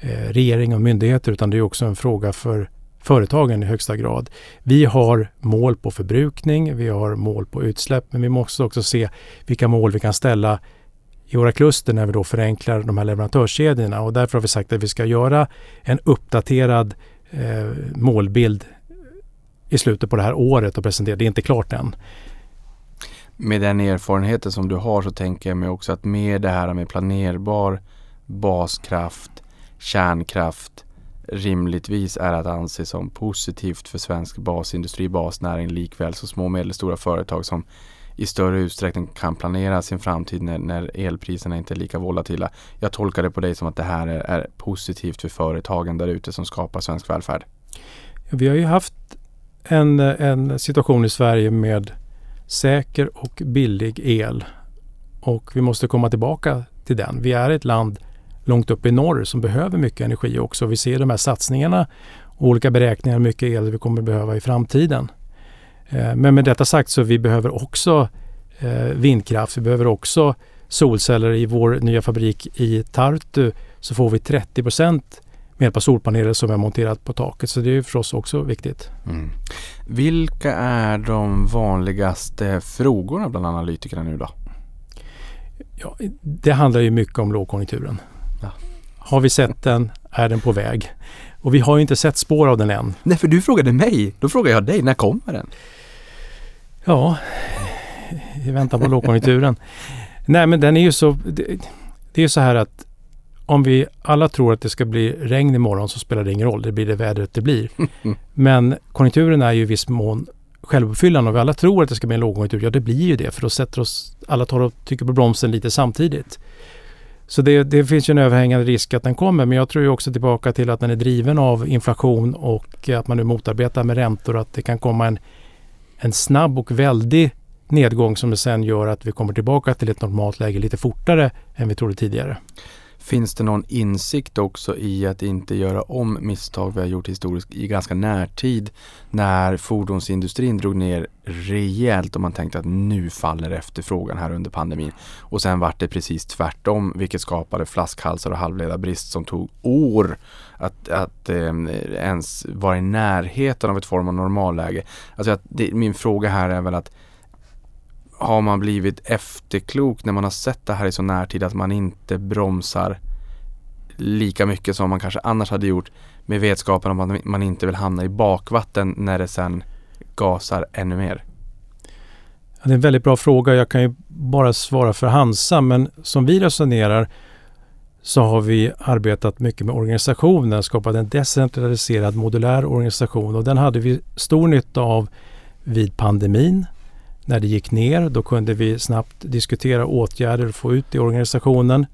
eh, regering och myndigheter utan det är också en fråga för företagen i högsta grad. Vi har mål på förbrukning, vi har mål på utsläpp men vi måste också se vilka mål vi kan ställa i våra kluster när vi då förenklar de här leverantörskedjorna och därför har vi sagt att vi ska göra en uppdaterad eh, målbild i slutet på det här året och presentera. Det är inte klart än. Med den erfarenheten som du har så tänker jag mig också att med det här med planerbar baskraft, kärnkraft rimligtvis är att anse som positivt för svensk basindustri, basnäring likväl som små och medelstora företag som i större utsträckning kan planera sin framtid när, när elpriserna inte är lika volatila. Jag tolkar det på dig som att det här är, är positivt för företagen där ute som skapar svensk välfärd. Vi har ju haft en, en situation i Sverige med säker och billig el och vi måste komma tillbaka till den. Vi är ett land långt upp i norr som behöver mycket energi också. Vi ser de här satsningarna och olika beräkningar hur mycket el vi kommer behöva i framtiden. Eh, men med detta sagt så vi behöver också eh, vindkraft. Vi behöver också solceller. I vår nya fabrik i Tartu så får vi 30 procent med hjälp av solpaneler som är monterat på taket. Så det är för oss också viktigt. Mm. Vilka är de vanligaste frågorna bland analytikerna nu då? Ja, det handlar ju mycket om lågkonjunkturen. Ja. Har vi sett den? Är den på väg? Och vi har ju inte sett spår av den än. Nej, för du frågade mig. Då frågar jag dig. När kommer den? Ja, i väntan på lågkonjunkturen. Nej, men den är ju så... Det, det är ju så här att om vi alla tror att det ska bli regn imorgon så spelar det ingen roll. Det blir det vädret det blir. Men konjunkturen är ju i viss mån självuppfyllande. Om vi alla tror att det ska bli en lågkonjunktur, ja det blir ju det. För då sätter oss, alla tar och tycker på bromsen lite samtidigt. Så det, det, finns ju en överhängande risk att den kommer. Men jag tror ju också tillbaka till att den är driven av inflation och att man nu motarbetar med räntor. Att det kan komma en en snabb och väldig nedgång som sen gör att vi kommer tillbaka till ett normalt läge lite fortare än vi trodde tidigare. Finns det någon insikt också i att inte göra om misstag vi har gjort historiskt i ganska närtid när fordonsindustrin drog ner rejält och man tänkte att nu faller efterfrågan här under pandemin. Och sen vart det precis tvärtom vilket skapade flaskhalsar och halvledarbrist som tog år att, att eh, ens vara i närheten av ett form av normalläge. Alltså att det, min fråga här är väl att har man blivit efterklok när man har sett det här i så närtid att man inte bromsar lika mycket som man kanske annars hade gjort med vetskapen om att man inte vill hamna i bakvatten när det sen gasar ännu mer? det är en väldigt bra fråga. Jag kan ju bara svara för Hansa men som vi resonerar så har vi arbetat mycket med organisationen, skapat en decentraliserad modulär organisation och den hade vi stor nytta av vid pandemin. När det gick ner då kunde vi snabbt diskutera åtgärder och få ut det i organisationen.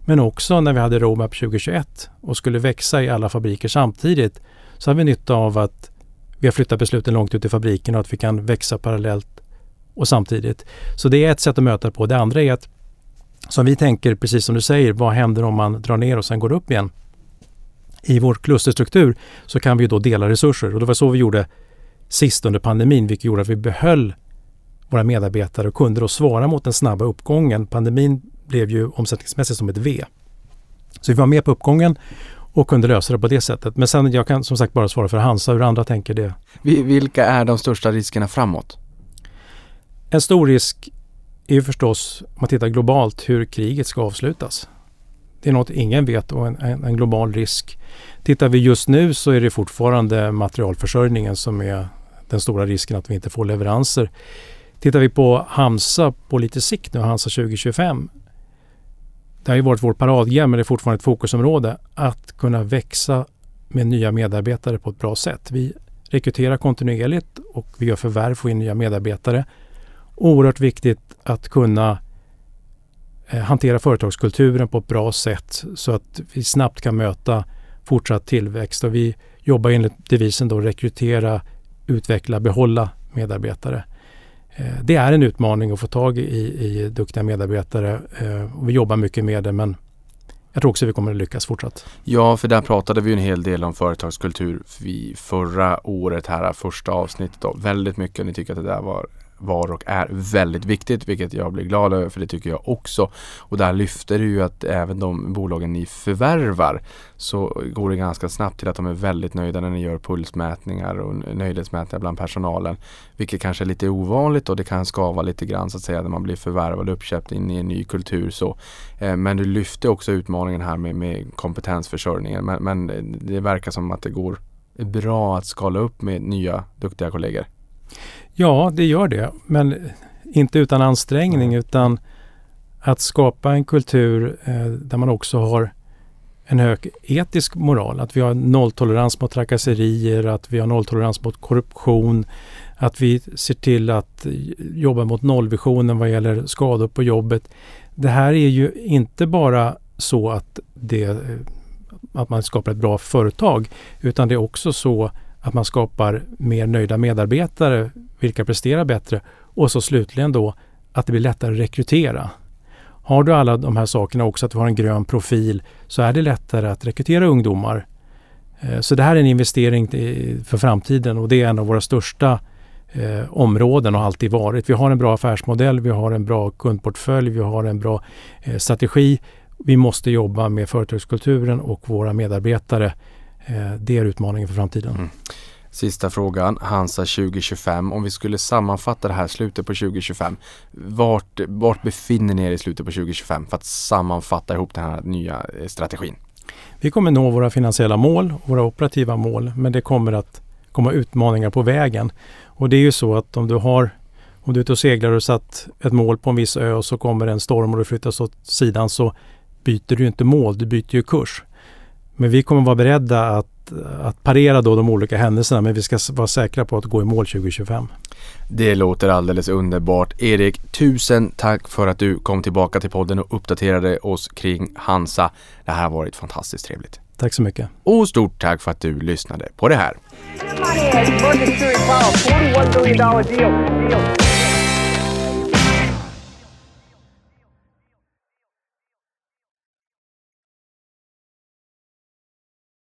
Men också när vi hade Roadmap 2021 och skulle växa i alla fabriker samtidigt så hade vi nytta av att vi har flyttat besluten långt ut i fabriken och att vi kan växa parallellt och samtidigt. Så det är ett sätt att möta det på. Det andra är att som vi tänker, precis som du säger, vad händer om man drar ner och sen går upp igen? I vår klusterstruktur så kan vi då dela resurser och det var så vi gjorde sist under pandemin, vilket gjorde att vi behöll våra medarbetare och kunde då svara mot den snabba uppgången. Pandemin blev ju omsättningsmässigt som ett V. Så vi var med på uppgången och kunde lösa det på det sättet. Men sen jag kan som sagt bara svara för Hansa hur andra tänker det. Vilka är de största riskerna framåt? En stor risk är ju förstås, om man tittar globalt, hur kriget ska avslutas. Det är något ingen vet och en, en, en, global risk. Tittar vi just nu så är det fortfarande materialförsörjningen som är den stora risken att vi inte får leveranser. Tittar vi på Hamsa på lite sikt nu, Hamsa 2025. Det har ju varit vårt paradgren men det är fortfarande ett fokusområde. Att kunna växa med nya medarbetare på ett bra sätt. Vi rekryterar kontinuerligt och vi gör förvärv för in nya medarbetare. Oerhört viktigt att kunna eh, hantera företagskulturen på ett bra sätt så att vi snabbt kan möta fortsatt tillväxt. Och vi jobbar enligt devisen då rekrytera, utveckla, behålla medarbetare. Eh, det är en utmaning att få tag i, i duktiga medarbetare. Eh, och vi jobbar mycket med det men jag tror också vi kommer att lyckas fortsatt. Ja, för där pratade vi en hel del om företagskultur vid förra året här, första avsnittet. Då. Väldigt mycket, ni tycker att det där var var och är väldigt viktigt, vilket jag blir glad över för det tycker jag också. Och där lyfter det ju att även de bolagen ni förvärvar så går det ganska snabbt till att de är väldigt nöjda när ni gör pulsmätningar och nöjdhetsmätningar bland personalen. Vilket kanske är lite ovanligt och det kan skava lite grann så att säga när man blir förvärvad och uppköpt in i en ny kultur. Så. Eh, men du lyfter också utmaningen här med, med kompetensförsörjningen. Men, men det verkar som att det går bra att skala upp med nya duktiga kollegor. Ja, det gör det. Men inte utan ansträngning utan att skapa en kultur eh, där man också har en hög etisk moral. Att vi har nolltolerans mot trakasserier, att vi har nolltolerans mot korruption, att vi ser till att jobba mot nollvisionen vad gäller skador på jobbet. Det här är ju inte bara så att, det, att man skapar ett bra företag utan det är också så att man skapar mer nöjda medarbetare, vilka presterar bättre och så slutligen då att det blir lättare att rekrytera. Har du alla de här sakerna också, att du har en grön profil, så är det lättare att rekrytera ungdomar. Eh, så det här är en investering för framtiden och det är en av våra största eh, områden och alltid varit. Vi har en bra affärsmodell, vi har en bra kundportfölj, vi har en bra eh, strategi. Vi måste jobba med företagskulturen och våra medarbetare Eh, det är utmaningen för framtiden. Mm. Sista frågan, Hansa 2025. Om vi skulle sammanfatta det här slutet på 2025. Vart, vart befinner ni er i slutet på 2025 för att sammanfatta ihop den här nya eh, strategin? Vi kommer nå våra finansiella mål, våra operativa mål, men det kommer att komma utmaningar på vägen. Och det är ju så att om du har om du är ute och seglar och satt ett mål på en viss ö och så kommer en storm och du flyttas åt sidan så byter du inte mål, du byter ju kurs. Men vi kommer vara beredda att, att parera då de olika händelserna men vi ska vara säkra på att gå i mål 2025. Det låter alldeles underbart. Erik, tusen tack för att du kom tillbaka till podden och uppdaterade oss kring Hansa. Det här har varit fantastiskt trevligt. Tack så mycket. Och stort tack för att du lyssnade på det här.